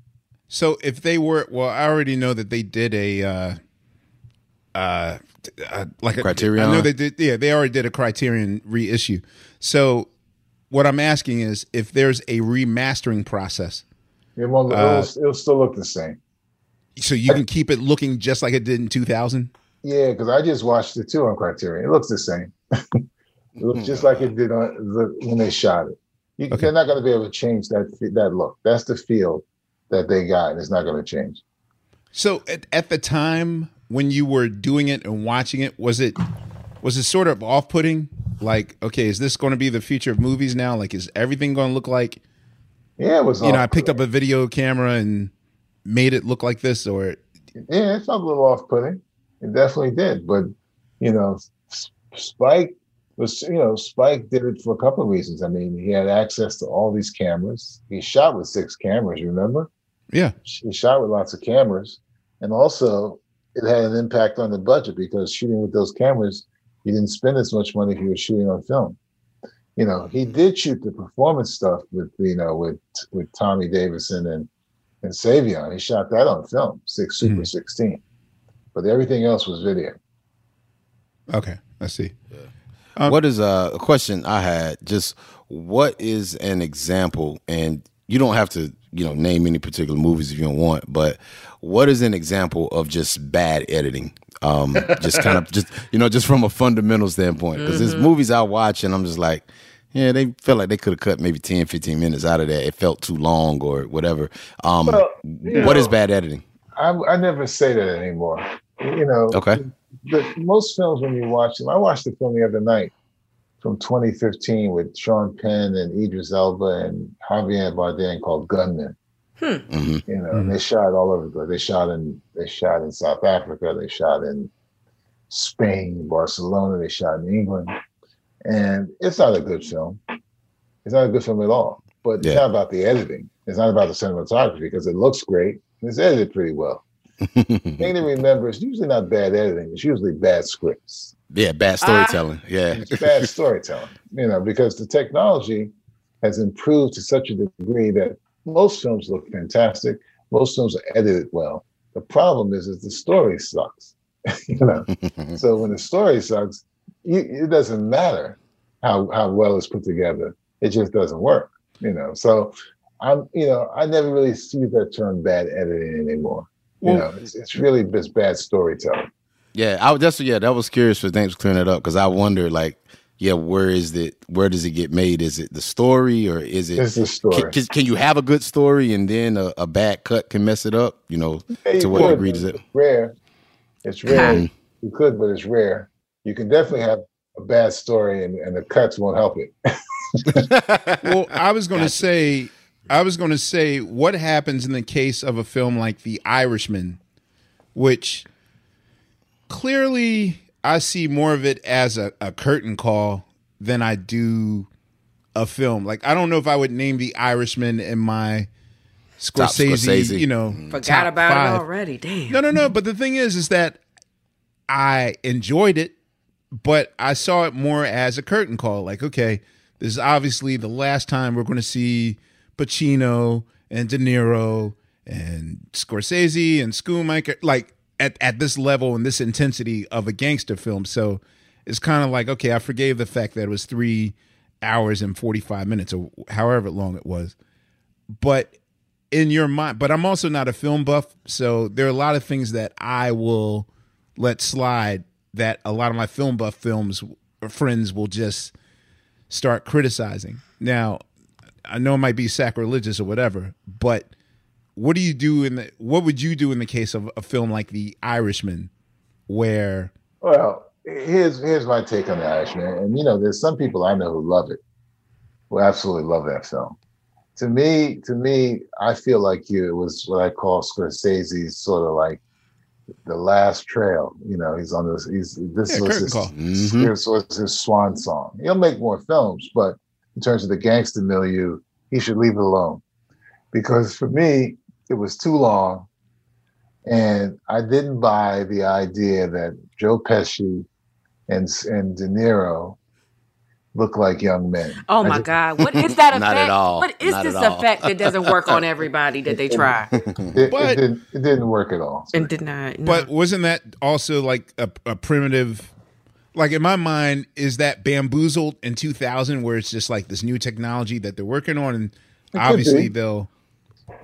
Speaker 1: So if they were, well, I already know that they did a, uh, uh, uh like a
Speaker 7: Criterion?
Speaker 1: I know they did. Yeah, they already did a Criterion reissue. So what I'm asking is if there's a remastering process,
Speaker 6: It won't,
Speaker 1: Uh,
Speaker 6: it'll, it'll still look the same.
Speaker 1: so you can keep it looking just like it did in 2000.
Speaker 6: Yeah, because I just watched it too on Criterion. It looks the same. it looks just like it did on the, when they shot it. You,
Speaker 1: Okay.
Speaker 6: They're not going to be able to change that that look. That's the feel that they got, and it's not going to change.
Speaker 1: So at, at the time when you were doing it and watching it, was it was it sort of off putting? Like, okay, is this going to be the future of movies now? Like, is everything going to look like?
Speaker 6: Yeah, it was.
Speaker 1: You know, I picked up a video camera and made it look like this, or
Speaker 6: Yeah, it felt a little off-putting. It definitely did. But you know, Spike was you know Spike did it for a couple of reasons. I mean, he had access to all these cameras. He shot with six cameras. You Remember?
Speaker 1: Yeah.
Speaker 6: He shot with lots of cameras, and also it had an impact on the budget because shooting with those cameras, you didn't spend as much money if you were shooting on film. You know, he did shoot the performance stuff with you know with with Tommy Davidson and and Savion. He shot that on film, six hmm. Super 16, but everything else was video.
Speaker 1: Okay, I see.
Speaker 7: What is uh, a question I had? Just what is an example? And you don't have to, you know, name any particular movies if you don't want. But what is an example of just bad editing? Um, just kind of just you know, just from a fundamental standpoint. Because there's
Speaker 10: Mhm.
Speaker 7: movies I watch and I'm just like, yeah, they felt like they could have cut maybe 10, 15 minutes out of that. It felt too long or whatever. Um,
Speaker 6: Well, you
Speaker 7: what is
Speaker 6: know-
Speaker 7: bad editing?
Speaker 6: I, I never say that anymore. You know,
Speaker 7: Okay.
Speaker 6: The, most films when you watch them, I watched the film the other night from 2015 with Sean Penn and Idris Elba and Javier Bardem called Gunman.
Speaker 7: Mm-hmm.
Speaker 6: You know, and they shot all over the place. They shot in they shot in South Africa. They shot in Spain, Barcelona. They shot in England, and it's not a good film. It's not a good film at all. But it's not about the editing. It's not about the cinematography because it looks great it's edited pretty well. thing to remember is usually not bad editing. It's usually bad scripts.
Speaker 7: Yeah, bad storytelling. Ah. yeah.
Speaker 6: It's bad storytelling. You know, because the technology has improved to such a degree that most films look fantastic. Most films are edited well. The problem is, is the story sucks. you know, so when the story sucks, you, it doesn't matter how how well it's put together. It just doesn't work. You know, so I'm, you know, I never really see that term bad editing anymore. You
Speaker 7: Well-
Speaker 6: know, it's, it's really this bad storytelling.
Speaker 7: Yeah, I was just yeah, that was curious for thanks for clearing it up because I wonder like, yeah, where is it? Where does it get made? Is it the story or is it?
Speaker 6: It's the story.
Speaker 7: Can, can, can you have a good story and then a, a bad cut can mess it up? You know,
Speaker 6: Yeah, you
Speaker 7: to what
Speaker 6: could,
Speaker 7: degree
Speaker 6: but
Speaker 7: does it?
Speaker 6: it's Rare. It's hmm. rare. you could, but it's rare. You can definitely have a bad story, and, and the cuts won't help it.
Speaker 1: well, I was going to say, I was going to say, what happens in the case of a film like The Irishman, which clearly I see more of it as a, a curtain call than I do a film. Like, I don't know if I would name The Irishman in my
Speaker 7: Top
Speaker 1: Scorsese,
Speaker 7: Scorsese.
Speaker 1: you know, mm.
Speaker 2: Forgot
Speaker 1: top
Speaker 2: about
Speaker 1: five.
Speaker 2: it already. Damn.
Speaker 1: No, no, no. But the thing is, is that I enjoyed it, but I saw it more as a curtain call. Like, okay, this is obviously the last time we're going to see Pacino and De Niro and Scorsese and Schoonmaker, like at, at this level and this intensity of a gangster film. So it's kind of like, okay, I forgave the fact that it was three hours and 45 minutes or however long it was. But in your mind, but I'm also not a film buff, so there are a lot of things that I will let slide that a lot of my film buff films friends will just start criticizing. Now, I know it might be sacrilegious or whatever, but what do you do in the what would you do in the case of a film like The Irishman where
Speaker 6: Well, here's here's my take on the Irishman, and you know, there's some people I know who love it, who absolutely love that film. To me, to me, I feel like you it was what I call Scorsese's sort of like the last trail. You know, he's on this. He's this
Speaker 1: Yeah,
Speaker 6: was his,
Speaker 1: call.
Speaker 7: Mhm.
Speaker 6: this was his swan song. He'll make more films, but in terms of the gangster milieu, he should leave it alone. Because for me, it was too long, and I didn't buy the idea that Joe Pesci and and De Niro look like young men.
Speaker 2: Oh my
Speaker 6: just-
Speaker 2: God! What is that effect?
Speaker 7: Not at all.
Speaker 2: What is
Speaker 7: Not
Speaker 2: this effect that doesn't work on everybody that they try
Speaker 6: It,
Speaker 1: But-
Speaker 6: it didn't. It didn't work at all.
Speaker 2: and did not? no.
Speaker 1: But wasn't that also like a, a primitive? Like in my mind, is that bamboozled in 2000, where it's just like this new technology that they're working on, and
Speaker 6: could
Speaker 1: obviously they'll.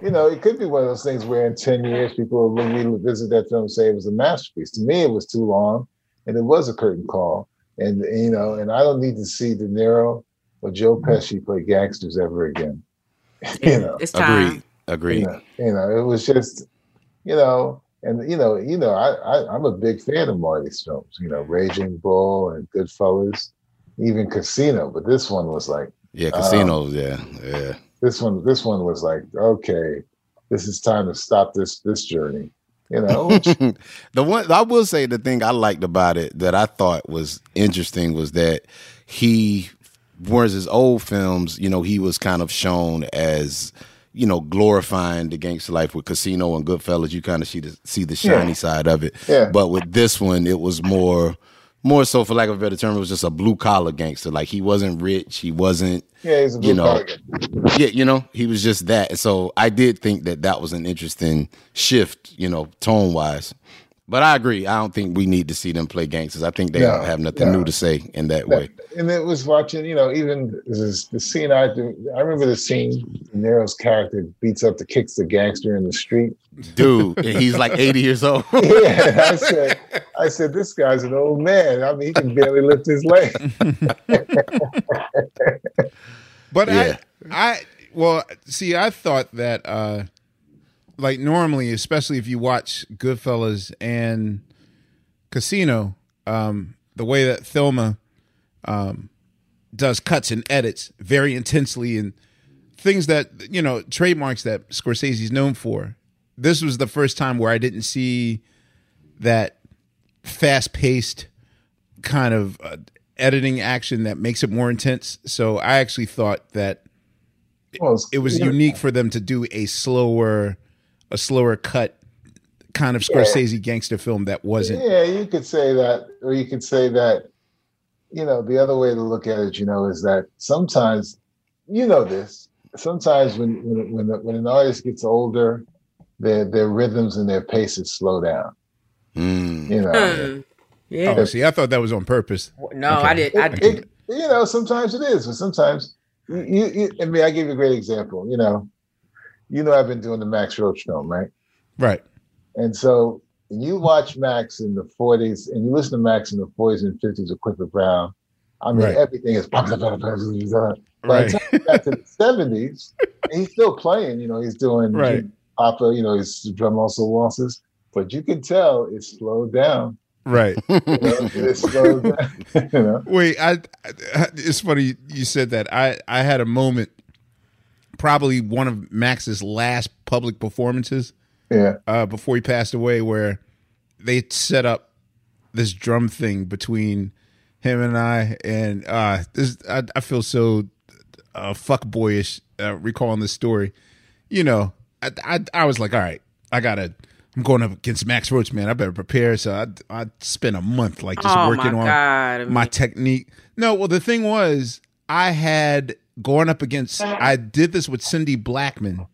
Speaker 6: you know, it could be one of those things where in 10 years people will revisit that film and say it was a masterpiece. To me, it was too long and it was a curtain call. And, you know, and I don't need to see De Niro or Joe Pesci play gangsters ever again. you know,
Speaker 2: it's time.
Speaker 7: Agreed. Agreed.
Speaker 6: you know, you know, it was just, you know, and you know, you know, I, I I'm a big fan of Marty's films. You know, Raging Bull and Goodfellas, even Casino. But this one was like,
Speaker 7: Yeah,
Speaker 6: um,
Speaker 7: casinos. yeah, yeah.
Speaker 6: this one this one was like okay this is time to stop this this journey You know,
Speaker 7: the one I will say the thing I liked about it that I thought was interesting was that he, whereas his old films, you know, he was kind of shown as you know glorifying the gangster life with Casino and Goodfellas. You kind of see the see the shiny
Speaker 6: Yeah.
Speaker 7: side of it.
Speaker 6: Yeah.
Speaker 7: But with this one, it was more. More so, for lack of a better term, it was just a blue collar gangster. Like he wasn't rich, he wasn't
Speaker 6: yeah, he's a blue
Speaker 7: you know,
Speaker 6: collar
Speaker 7: yeah, you know, he was just that. So I did think that that was an interesting shift, you know, tone wise. But I agree. I don't think we need to see them play gangsters. I think they
Speaker 6: No,
Speaker 7: don't have nothing
Speaker 6: no.
Speaker 7: new to say in that way.
Speaker 6: And it was watching, you know, even this, the scene I do. I remember the scene. Nero's character beats up the kicks the gangster in the street.
Speaker 7: Dude, and he's like 80 years old.
Speaker 6: yeah, I said, I said, this guy's an old man. I mean, he can barely lift his leg.
Speaker 1: But
Speaker 7: Yeah.
Speaker 1: I, I, well, see, I thought that, uh, like normally, especially if you watch Goodfellas and Casino, um, the way that Thelma, um, does cuts and edits very intensely and things that you know trademarks that Scorsese's known for. This was the first time where I didn't see that fast paced kind of uh, editing action that makes it more intense. So I actually thought that
Speaker 6: Well,
Speaker 1: it was
Speaker 6: yeah.
Speaker 1: unique for them to do a slower, a slower cut kind of Scorsese gangster film that wasn't.
Speaker 6: Yeah, you could say that, or you could say that. You know, the other way to look at it, you know, is that sometimes, you know, this. Sometimes when when when, when an artist gets older, their their rhythms and their paces slow down.
Speaker 7: Mm.
Speaker 6: You know,
Speaker 2: Hmm. Yeah.
Speaker 1: Oh, see, I thought that was on purpose.
Speaker 2: No, I did. I,
Speaker 6: It- it- you know, sometimes it is, but sometimes you, you, you. I mean, I give you a great example. You know, you know, I've been doing the Max Roach film, right?
Speaker 1: Right.
Speaker 6: And so when you watch Max in the 40s and you listen to Max in the 40s and 50s with Clifford Brown, I mean,
Speaker 1: Right.
Speaker 6: everything is. By the
Speaker 1: Right.
Speaker 6: time you got to the 70s, he's still playing, you know, he's doing
Speaker 1: Right.
Speaker 6: Papa, you know, his drum also waltzes, but you can tell it's slowed down.
Speaker 1: Right.
Speaker 6: You know, it's slowed down. you know?
Speaker 1: Wait, I, I. It's funny you said that. I I had a moment, probably one of Max's last public performances.
Speaker 6: Yeah.
Speaker 1: Uh, before he passed away, where they set up this drum thing between him and I, and uh, this I, I feel so uh, fuck boyish uh, recalling this story. You know, I, I I was like, all right, I gotta. I'm going up against Max Roach, man. I better prepare. So I I spent a month like just
Speaker 2: Oh,
Speaker 1: working
Speaker 2: my
Speaker 1: on
Speaker 2: God.
Speaker 1: my technique. No, well, the thing was, I had going up against. I did this with Cindy Blackman.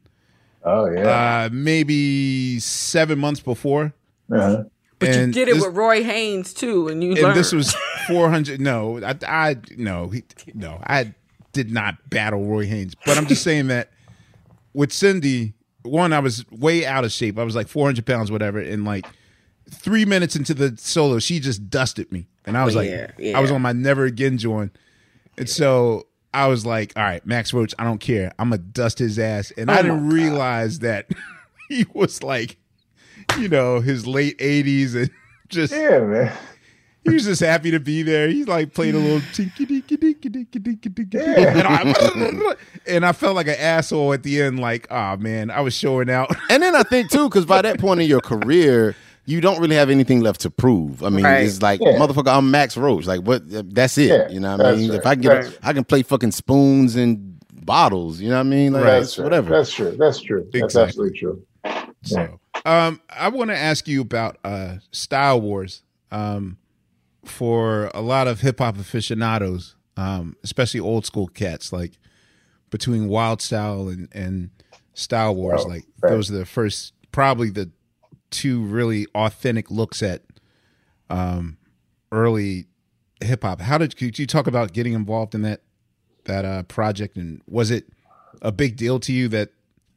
Speaker 6: Oh yeah.
Speaker 1: Uh, maybe seven months before.
Speaker 6: Uh-huh.
Speaker 2: but you did it
Speaker 1: this-
Speaker 2: with Roy Haynes too, and you
Speaker 1: and
Speaker 2: learned.
Speaker 1: this was 400 no i i no he, no i did not battle roy haynes but i'm just saying that with cindy one i was way out of shape i was like 400 pounds whatever and like three minutes into the solo she just dusted me and i was like
Speaker 2: Yeah,
Speaker 1: i was on my never again joint and so i was like all right max roach i don't care i'm gonna dust his ass and i
Speaker 2: Oh,
Speaker 1: didn't
Speaker 2: my
Speaker 1: realize that he was like you know his late 80s and just
Speaker 6: Yeah, man.
Speaker 1: he was just happy to be there. He like played a little tinky dinky dinky dinky dinky dinky.
Speaker 6: Yeah.
Speaker 1: And, I, and I felt like an asshole at the end, like, oh man, I was showing out.
Speaker 7: And then I think too, because by that point in your career, you don't really have anything left to prove. I mean,
Speaker 2: Right.
Speaker 7: it's like
Speaker 6: Yeah.
Speaker 7: motherfucker, I'm Max Roach. Like what? That's it.
Speaker 6: Yeah,
Speaker 7: you know what I mean?
Speaker 6: right,
Speaker 7: If I get,
Speaker 6: right.
Speaker 7: I can play fucking spoons and bottles. You know what I mean? Like
Speaker 1: Right.
Speaker 7: that's whatever.
Speaker 6: That's true. That's true. That's absolutely true.
Speaker 1: So, um, I want to ask you about uh, Style Wars. Um, for a lot of hip hop aficionados, um, especially old school cats, like between Wild Style and and Style Wars,
Speaker 6: Oh,
Speaker 1: like
Speaker 6: right.
Speaker 1: those are the first, probably the two really authentic looks at um, early hip hop. How did could you talk about getting involved in that that uh, project, and was it a big deal to you that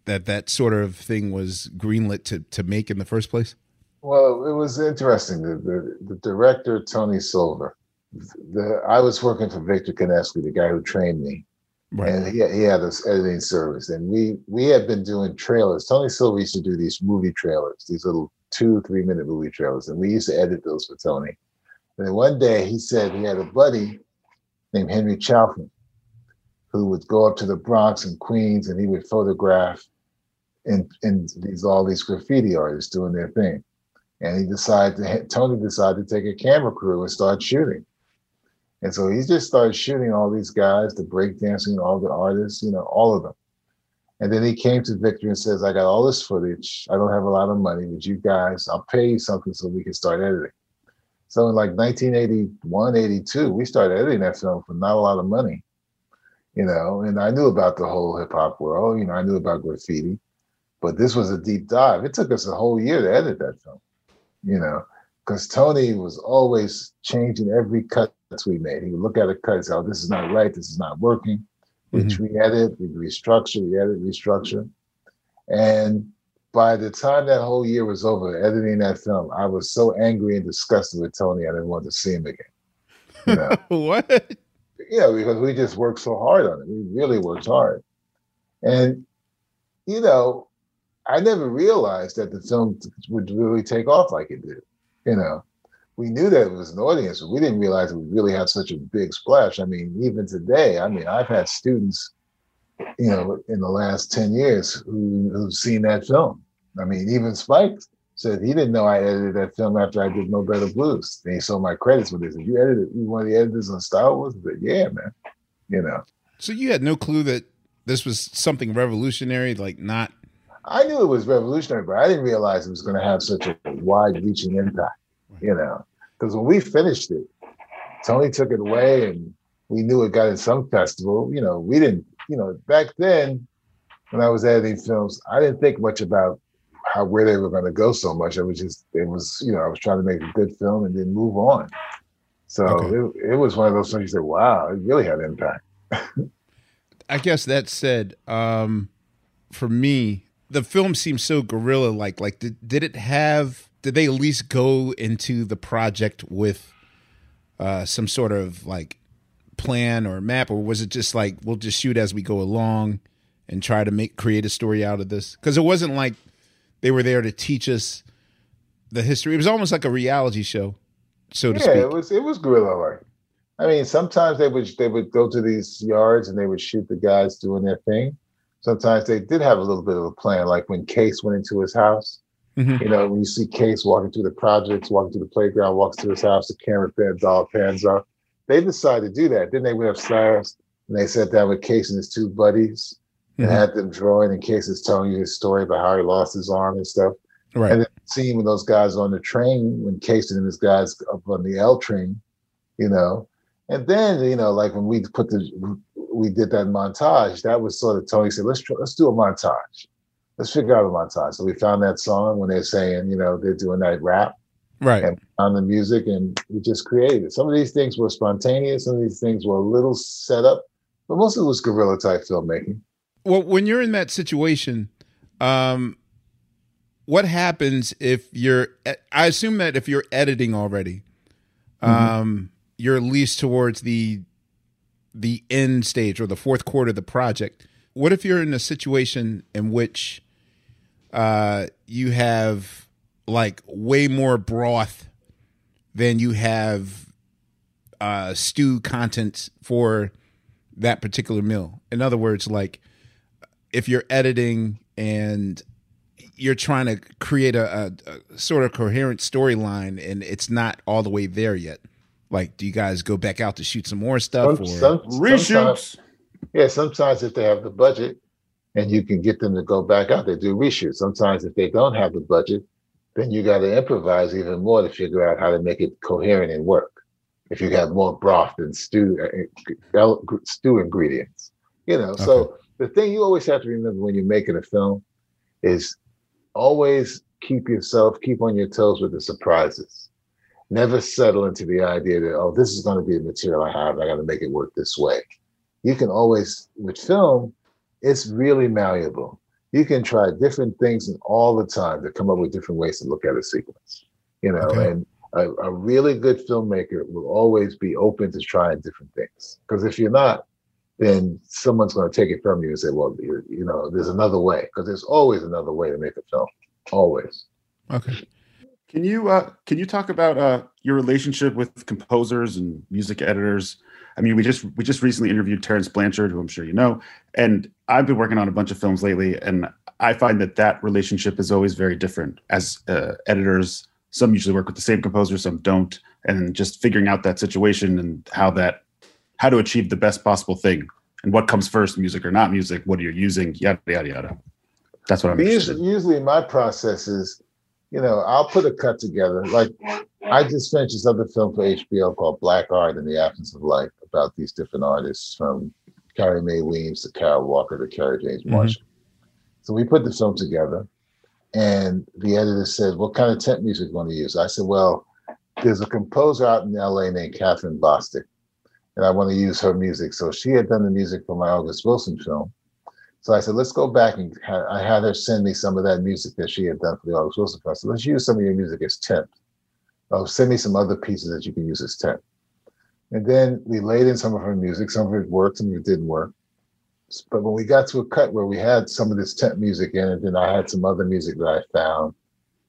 Speaker 1: that that sort of thing was greenlit to to make in the first place?
Speaker 6: Well, it was interesting. The, the, the director, Tony Silver, the, I was working for Victor Kanefsky, the guy who trained me. And he, he had this editing service. And we we had been doing trailers. Tony Silver used to do these movie trailers, these little two, three minute movie trailers. And we used to edit those for Tony. And then one day he said he had a buddy named Henry Chalfant who would go up to the Bronx and Queens and he would photograph in, in these all these graffiti artists doing their thing. and he decided to, Tony decided to take a camera crew and start shooting. And so he just started shooting all these guys, the breakdancing, all the artists, you know, all of them. And then he came to Victor and says, I got all this footage. I don't have a lot of money, but you guys, I'll pay you something so we can start editing. So in like 1981, 82, we started editing that film for not a lot of money, you know, and I knew about the whole hip hop world, you know, I knew about graffiti, but this was a deep dive. It took us a whole year to edit that film, you know, because Tony was always changing every cut we made. He would look at a cut and say, oh, this is not right, this is not working which we mm-hmm. edit, we restructure, we edit, restructure. And by the time that whole year was over, editing that film, I was so angry and disgusted with Tony, I didn't want to see him again. You know?
Speaker 1: what?
Speaker 6: Yeah, because we just worked so hard on it. We really worked hard. And, you know, I never realized that the film would really take off like it did. You know, we knew that it was an audience, but we didn't realize would really had such a big splash. I mean, even today, I mean, I've had students, you know, in the last 10 years who, who've seen that film. I mean, even Spike said he didn't know I edited that film after I did Mo Better Blues. He saw my credits with this. You edited, you one of the editors on Style Wars? I said, yeah, man. You know.
Speaker 1: So you had no clue that this was something revolutionary, like not.
Speaker 6: I knew it was revolutionary, but I didn't realize it was going to have such a wide reaching impact you know, because when we finished it, Tony took it away and we knew it got in some festival. You know, we didn't, you know, back then when I was editing films, I didn't think much about how where they were going to go so much. It was just, it was, you know, I was trying to make a good film and then move on. So okay. it, it was one of those things you said, wow, it really had impact.
Speaker 1: I guess that said, um, for me, the film seems so guerrilla like. Like, did, did it have did they at least go into the project with uh, some sort of like plan or map, or was it just like we'll just shoot as we go along and try to make create a story out of this? Because it wasn't like they were there to teach us the history. It was almost like a reality show, so to speak.
Speaker 6: yeah, it was it was guerrilla like I mean, sometimes they would they would go to these yards and they would shoot the guys doing their thing. Sometimes they did have a little bit of a plan, like when Kase went into his house Mm-hmm. You know, when you see Kase walking through the projects, walking through the playground, walks to his house, the camera pans off, pans up. They decided to do that. Then they went upstairs and they sat down with Kase and his two buddies and mm-hmm. had them drawing. And Kase is telling you his story about how he lost his arm and stuff.
Speaker 1: Right.
Speaker 6: And then seeing when those guys on the train, when Kase and his guys up on the L train, you know, and then you know, like when we put the we did that montage, that was sort of Tony said, let's try, let's do a montage let's figure out a montage. So we found that song when they're saying, you know, they're doing that rap.
Speaker 1: Right.
Speaker 6: And on the music and we just created it. Some of these things were spontaneous, some of these things were a little set up, but most of it was guerrilla type filmmaking.
Speaker 1: Well, when you're in that situation, um, what happens if you're I assume that if you're editing already, mm-hmm. um, you're at least towards the the end stage or the fourth quarter of the project. What if you're in a situation in which uh, you have like way more broth than you have uh, stew content for that particular meal. In other words, like if you're editing and you're trying to create a, a, a sort of coherent storyline and it's not all the way there yet. Like, do you guys go back out to shoot some more stuff
Speaker 6: some,
Speaker 1: or
Speaker 6: some, reshoots? Yeah, sometimes if they have the budget, and you can get them to go back out. They do reshoots. Sometimes if they don't have the budget, then you got to improvise even more to figure out how to make it coherent and work. If you have more broth and stew uh, stew ingredients, you know. Okay. So the thing you always have to remember when you're making a film is always keep yourself keep on your toes with the surprises. Never settle into the idea that oh this is going to be the material I have. I got to make it work this way. You can always with film it's really malleable. You can try different things and all the time to come up with different ways to look at a sequence. You know, okay. and a, a, really good filmmaker will always be open to trying different things. Because if you're not, then someone's going to take it from you and say, "Well, you, you know, there's another way." Because there's always another way to make a film. Always.
Speaker 1: Okay.
Speaker 11: Can you uh, can you talk about uh, your relationship with composers and music editors? I mean, we just we just recently interviewed Terence Blanchard, who I'm sure you know, and I've been working on a bunch of films lately, and I find that that relationship is always very different as uh, editors some usually work with the same composer, some don't, and just figuring out that situation and how that how to achieve the best possible thing and what comes first, music or not music, what are you're using, yada yada yada. That's what I'm
Speaker 6: usually, usually my process is, you know, I'll put a cut together. Like I just finished this other film for HBO called Black Art in the Absence of Light about these different artists from Carrie Mae Weems to Kara Walker to Kerry James
Speaker 11: Mm-hmm.
Speaker 6: Marshall. So we put the film together, and the editor said, "What kind of temp music are you want to use?" I said, "Well, there's a composer out in LA named Kathryn Bostic, and I want to use her music." So she had done the music for my August Wilson film. So I said, let's go back and ha- I had her send me some of that music that she had done for the August Wilson. So let's use some of your music as temp. Oh, send me some other pieces that you can use as temp. And then we laid in some of her music. Some of it worked, some of it didn't work. But when we got to a cut where we had some of this temp music in it, then I had some other music that I found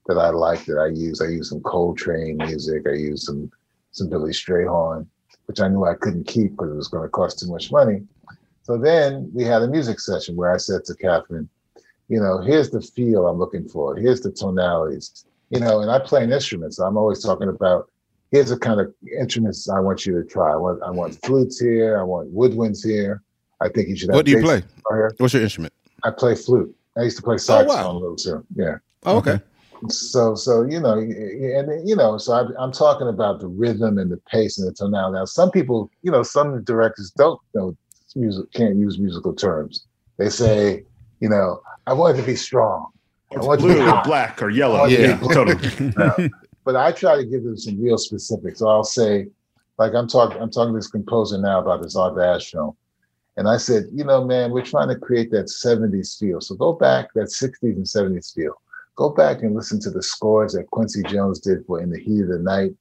Speaker 6: that I liked that I used. I used some Coltrane music. I used some some Billy Strayhorn, which I knew I couldn't keep because it was going to cost too much money. So then we had a music session where I said to Kathryn, you know, here's the feel I'm looking for. Here's the tonalities, you know, and I play an instrument. So I'm always talking about here's the kind of instruments I want you to try. I want, I want flutes here. I want woodwinds here. I think you should have.
Speaker 7: What do you play?
Speaker 6: Here.
Speaker 7: What's your instrument?
Speaker 6: I play flute. I used to play
Speaker 7: Oh,
Speaker 6: saxophone
Speaker 7: wow.
Speaker 6: a little too. Yeah.
Speaker 7: Oh, okay.
Speaker 6: So, so you know, and you know, so I, I'm talking about the rhythm and the pace and the tonality. Now, some people, you know, some directors don't know music, can't use musical terms. They say, you know, I want it to be strong. I want it to be
Speaker 11: blue or black or yellow.
Speaker 6: want it to
Speaker 11: Yeah, totally.
Speaker 6: Yeah. But I try to give them some real specifics. So I'll say, like I'm talking, I'm talking to this composer now about this Art Ash film. And I said, you know, man, we're trying to create that 70s feel. So go back, that 60s and 70s feel. Go back and listen to the scores that Quincy Jones did for In the Heat of the Night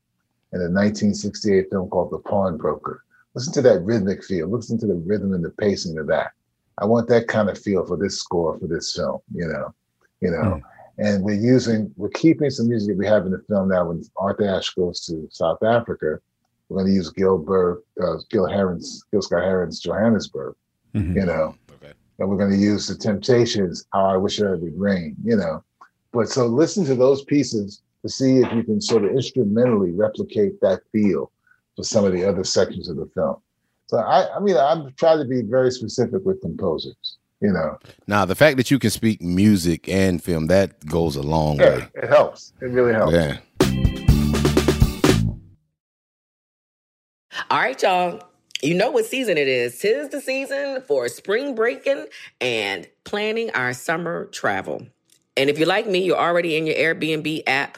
Speaker 6: in a 1968 film called The Pawnbroker. Listen to that rhythmic feel. Listen to the rhythm and the pacing of that. I want that kind of feel for this score for this film, you know, you know. And we're using, we're keeping some music that we have in the film now. When Arthur Ashe goes to South Africa, we're going to use Gil Gilbert, uh, Gil Heron's, Gil Scott Heron's Johannesburg, you know.
Speaker 7: Okay.
Speaker 6: And we're going to use the Temptations, How I Wish It Would Rain, you know. But so listen to those pieces to see if you can sort of instrumentally replicate that feel for some of the other sections of the film. So I, I mean, I'm trying to be very specific with composers, you know.
Speaker 7: Now, the fact that you can speak music and film that goes a long
Speaker 6: Yeah,
Speaker 7: way.
Speaker 6: it helps. It really helps.
Speaker 7: Yeah.
Speaker 2: All right, y'all. You know what season it is. Tis the season for spring breaking and planning our summer travel. And if you're like me, you're already in your Airbnb app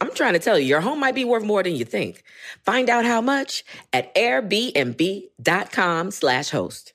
Speaker 2: I'm trying to tell you, your home might be worth more than you think. Find out how much at airbnb.com slash host.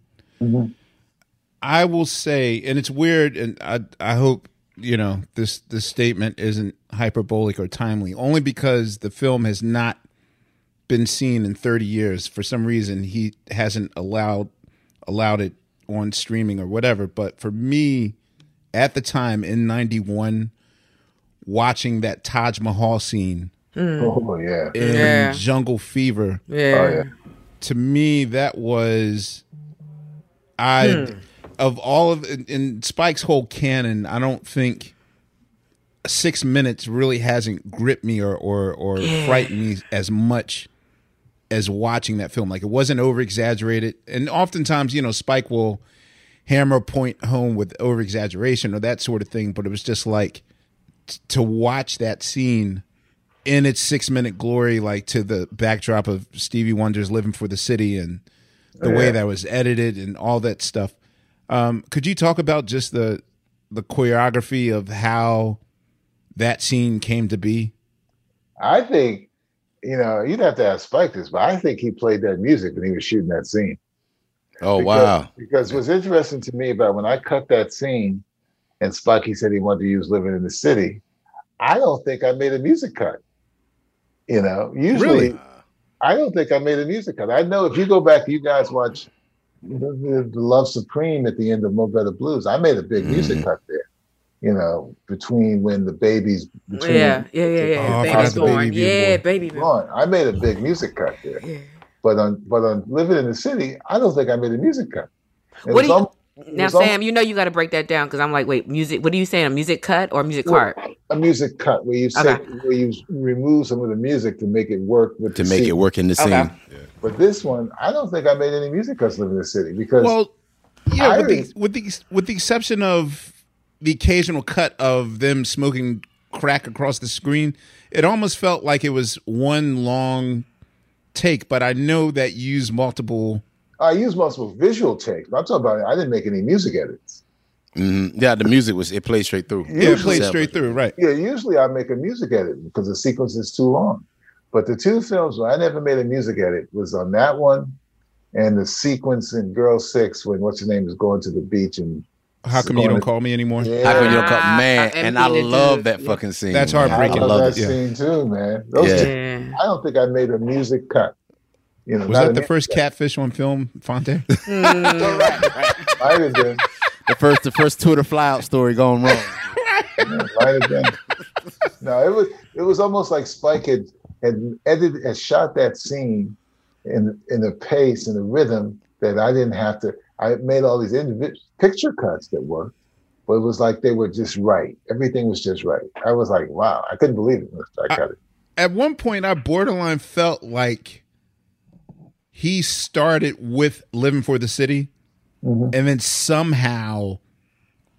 Speaker 1: I will say, and it's weird, and I I hope you know this this statement isn't hyperbolic or timely, only because the film has not been seen in 30 years. For some reason, he hasn't allowed allowed it on streaming or whatever. But for me, at the time in '91, watching that Taj Mahal scene hmm.
Speaker 6: Oh yeah.
Speaker 1: in
Speaker 2: Yeah.
Speaker 1: Jungle Fever,
Speaker 6: Oh yeah.
Speaker 1: to me that was I hmm. of all of in, in Spike's whole canon, I don't think six minutes really hasn't gripped me or or or frightened me as much as watching that film. Like it wasn't over exaggerated, and oftentimes you know Spike will hammer a point home with over exaggeration or that sort of thing, but it was just like t- to watch that scene in its six minute glory, like to the backdrop of Stevie Wonder's "Living for the City" and the way that was edited and all that stuff. Um, could you talk about just the the choreography of how that scene came to be?
Speaker 6: I think, you know, you'd have to ask Spike this, but I think he played that music when he was shooting that scene.
Speaker 7: Oh
Speaker 6: Because-
Speaker 7: wow.
Speaker 6: Because what's interesting to me about when I cut that scene and Spucky said he wanted to use living in the city, I don't think I made a music cut. You know, usually
Speaker 1: Really?
Speaker 6: I don't think I made a music cut. I know if you go back, you guys watch the, the, the Love Supreme at the end of Mo Better Blues. I made a big music mm-hmm. cut there. You know, between when the babies, between
Speaker 2: Yeah, yeah, yeah, yeah.
Speaker 1: Oh, I
Speaker 2: baby born.
Speaker 1: baby
Speaker 2: yeah,
Speaker 1: born.
Speaker 2: baby born.
Speaker 6: I made a big music cut there.
Speaker 2: Yeah.
Speaker 6: But on but on living in the city, I don't think I made a music cut. It
Speaker 2: What do you-
Speaker 6: al- it
Speaker 2: Now,
Speaker 6: was al-
Speaker 2: Sam, you know you got to break that down because I'm like, wait, music. What are you saying? A music cut or a music
Speaker 6: Well,
Speaker 2: cart?
Speaker 6: a music cut where you say
Speaker 2: Okay.
Speaker 6: where you remove some of the music to make it work with
Speaker 7: To
Speaker 6: the
Speaker 7: make
Speaker 6: scene.
Speaker 7: it work in the scene.
Speaker 2: Okay.
Speaker 6: But this one, I don't think I made any music cuts living in the city because
Speaker 1: Well, yeah,
Speaker 6: I
Speaker 1: with the, with the with the exception of the occasional cut of them smoking crack across the screen, it almost felt like it was one long take. But I know that you use multiple.
Speaker 6: I use multiple visual takes. But I'm talking about I didn't make any music edits.
Speaker 7: Mhm. Yeah, the music was it played straight through.
Speaker 1: Yeah, it played straight through, right?
Speaker 6: Yeah, usually I make a music edit because the sequence is too long. But the two films where I never made a music edit was on that one and the sequence in Girl Six when what's her name is going to the beach and
Speaker 1: How come you don't call me anymore?
Speaker 6: Yeah.
Speaker 7: How come you don't call man?
Speaker 2: uh,
Speaker 7: And I love
Speaker 2: dude.
Speaker 7: that fucking scene.
Speaker 1: That's
Speaker 7: man.
Speaker 1: heartbreaking.
Speaker 6: I love,
Speaker 7: love
Speaker 6: that
Speaker 7: it.
Speaker 6: scene too, man. Those
Speaker 7: Yeah.
Speaker 6: two-
Speaker 2: Yeah.
Speaker 6: I don't think I made a music cut. You know,
Speaker 1: Was that the
Speaker 6: mu-
Speaker 1: first catfish on film, Fonte? Mm.
Speaker 6: Might have been.
Speaker 7: The first the first Twitter flyout story going wrong.
Speaker 6: Yeah, might have been. No, it was it was almost like Spike had had edited had shot that scene in in the pace and the rhythm that I didn't have to. I made all these individual picture cuts that worked, but it was like they were just right. Everything was just right. I was like, wow, I couldn't believe it. I cut it.
Speaker 1: At one point, I borderline felt like he started with "Living for the City,"
Speaker 6: Mhm.
Speaker 1: and then somehow,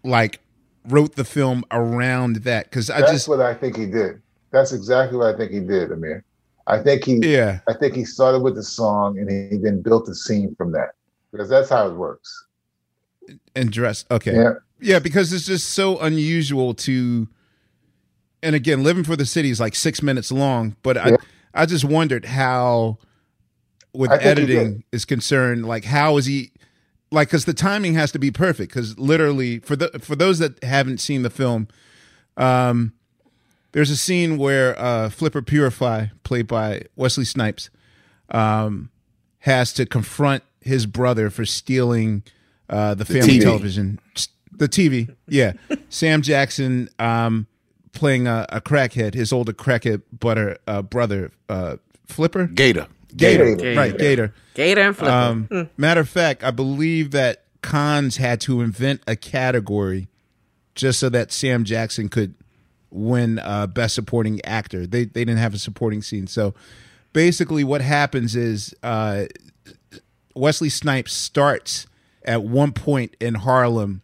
Speaker 1: like, wrote the film around that. Because I
Speaker 6: That's
Speaker 1: just,
Speaker 6: what I think he did. That's exactly what I think he did, Amir. I think he
Speaker 1: yeah,
Speaker 6: I think he started with the song and he then built the scene from that. Because that's how it works.
Speaker 1: and dressed. Okay,
Speaker 6: Yeah.
Speaker 1: Yeah, because it's just so unusual to and again, living for the city is like six minutes long, but
Speaker 6: Yeah.
Speaker 1: I I just wondered how with
Speaker 6: I think he
Speaker 1: editing is concerned, like how is he like because the timing has to be perfect because literally for the for those that haven't seen the film, um there's a scene where uh Flipper Purify, played by Wesley Snipes, um has to confront his brother for stealing uh the family
Speaker 7: TV.
Speaker 1: television the TV. Yeah. Sam Jackson um playing a, a crackhead, his older crackhead butter uh brother uh Flipper?
Speaker 7: Gator.
Speaker 1: Gator.
Speaker 6: Gator.
Speaker 1: Right, Gator.
Speaker 2: Gator and Flipper.
Speaker 1: Um, Matter of fact, I believe that Cannes had to invent a category just so that Sam Jackson could win uh, Best Supporting Actor. They they didn't have a supporting scene, so basically, what happens is uh, Wesley Snipes starts at one point in Harlem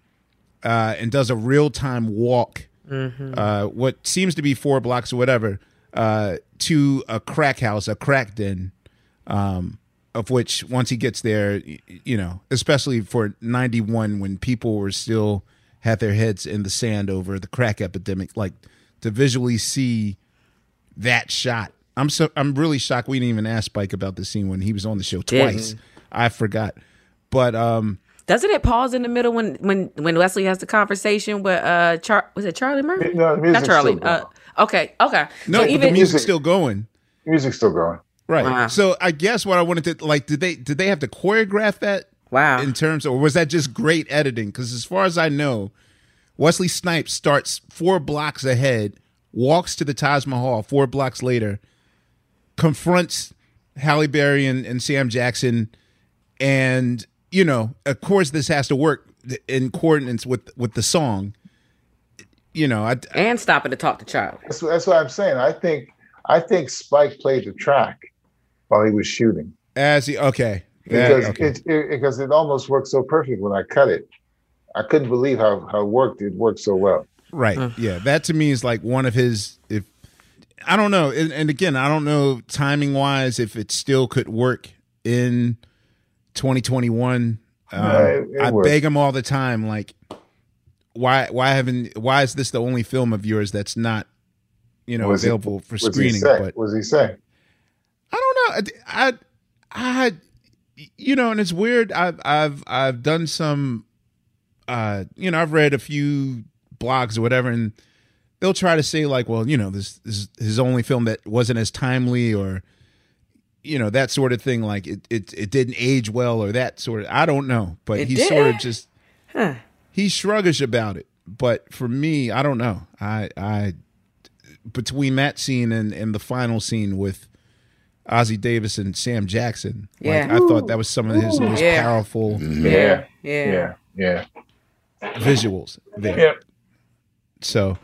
Speaker 1: uh, and does a real time walk, uh, what seems to be four blocks or whatever, uh, to a crack house, a crack den um, of which once he gets there, you know, especially for 91 when people were still had their heads in the sand over the crack epidemic, like to visually see that shot. I'm so I'm really shocked we didn't even ask Spike about the scene when he was on the show twice.
Speaker 2: Didn't.
Speaker 1: I forgot. But um
Speaker 2: Doesn't it pause in the middle when when when Wesley has the conversation with uh Char was it Charlie Murphy?
Speaker 6: No, the
Speaker 2: Not Charlie.
Speaker 6: still
Speaker 2: Uh, okay, okay.
Speaker 1: no,
Speaker 2: so
Speaker 1: but
Speaker 2: even
Speaker 1: the music's still going.
Speaker 6: Music's still going.
Speaker 1: Right.
Speaker 2: Wow.
Speaker 1: So I guess what I wanted to like did they did they have to choreograph that
Speaker 2: wow
Speaker 1: in terms of, or was that just great editing? Because as far as I know, Wesley Snipes starts four blocks ahead, walks to the Taj Mahal four blocks later, confronts Halle Berry and, and Sam Jackson, and you know, of course, this has to work in coordinates with with the song. You know, I,
Speaker 2: and stopping to talk to Charlie.
Speaker 6: That's, that's what I'm saying. I think I think Spike played the track while he was shooting
Speaker 1: as he okay. That-
Speaker 6: because
Speaker 1: okay.
Speaker 6: it, it because it almost worked so perfect when I cut it. I couldn't believe how how it worked. It worked so well.
Speaker 1: Right. Yeah. That to me is like one of his. If I don't know, and, and again, I don't know timing wise if it still could work in 2021. Um,
Speaker 6: Yeah, it- it
Speaker 1: I
Speaker 6: works.
Speaker 1: beg him all the time, like, why why haven't why is this the only film of yours that's not you know
Speaker 6: What's he-
Speaker 1: available for
Speaker 6: what's he
Speaker 1: screening?
Speaker 6: say?
Speaker 1: But
Speaker 6: What does he say?
Speaker 1: I don't know. I, I, I, you know, and it's weird. I've, I've, I've done some, uh, you know, I've read a few blogs or whatever, and they'll try to say like, well, you know, this, this is his only film that wasn't as timely, or, you know, that sort of thing. Like it, it, it didn't age well, or that sort of. I don't know, but
Speaker 2: It
Speaker 1: he's sort of just
Speaker 2: Huh.
Speaker 1: he's shruggish about it. But for me, I don't know. I, I, between that scene and and the final scene with Ossie Davis and Sam Jackson. Like,
Speaker 2: Yeah.
Speaker 1: I thought that was some of his most
Speaker 2: Yeah.
Speaker 1: powerful
Speaker 2: Yeah, yeah.
Speaker 6: yeah,
Speaker 1: visuals there.
Speaker 6: Yep.
Speaker 1: So,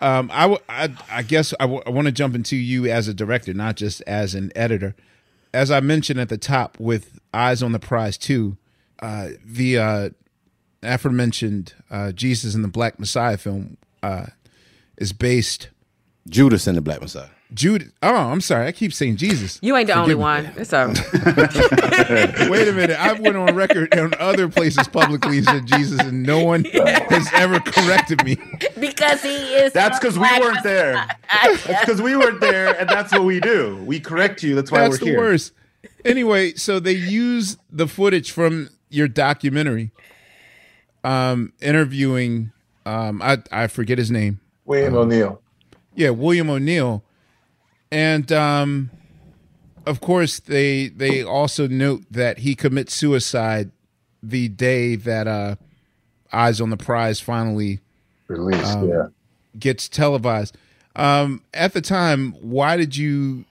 Speaker 1: um, I, w- I, I guess I, w- I want to jump into you as a director, not just as an editor. As I mentioned at the top with Eyes on the Prize 2, uh, the uh, aforementioned uh, Jesus and the Black Messiah film uh, is based.
Speaker 7: Judas and the Black Messiah.
Speaker 1: Jude. Oh, I'm sorry. I keep saying Jesus.
Speaker 2: You ain't the only
Speaker 1: me.
Speaker 2: one. It's all right.
Speaker 1: Wait a minute. I've went on record on other places publicly and said Jesus, and no one has ever corrected me.
Speaker 2: because he is.
Speaker 5: That's because we weren't there. That's because we weren't there, and that's what we do. We correct you. That's why
Speaker 1: That's
Speaker 5: we're
Speaker 1: the
Speaker 5: here.
Speaker 1: worst. Anyway, so they use the footage from your documentary, um, interviewing. Um, I I forget his name.
Speaker 6: William O'Neill.
Speaker 1: Yeah, William O'Neill, and um, of course they they also note that he commits suicide the day that uh, Eyes on the Prize finally
Speaker 6: Released,
Speaker 1: um,
Speaker 6: yeah.
Speaker 1: gets televised. Um, at the time, why did you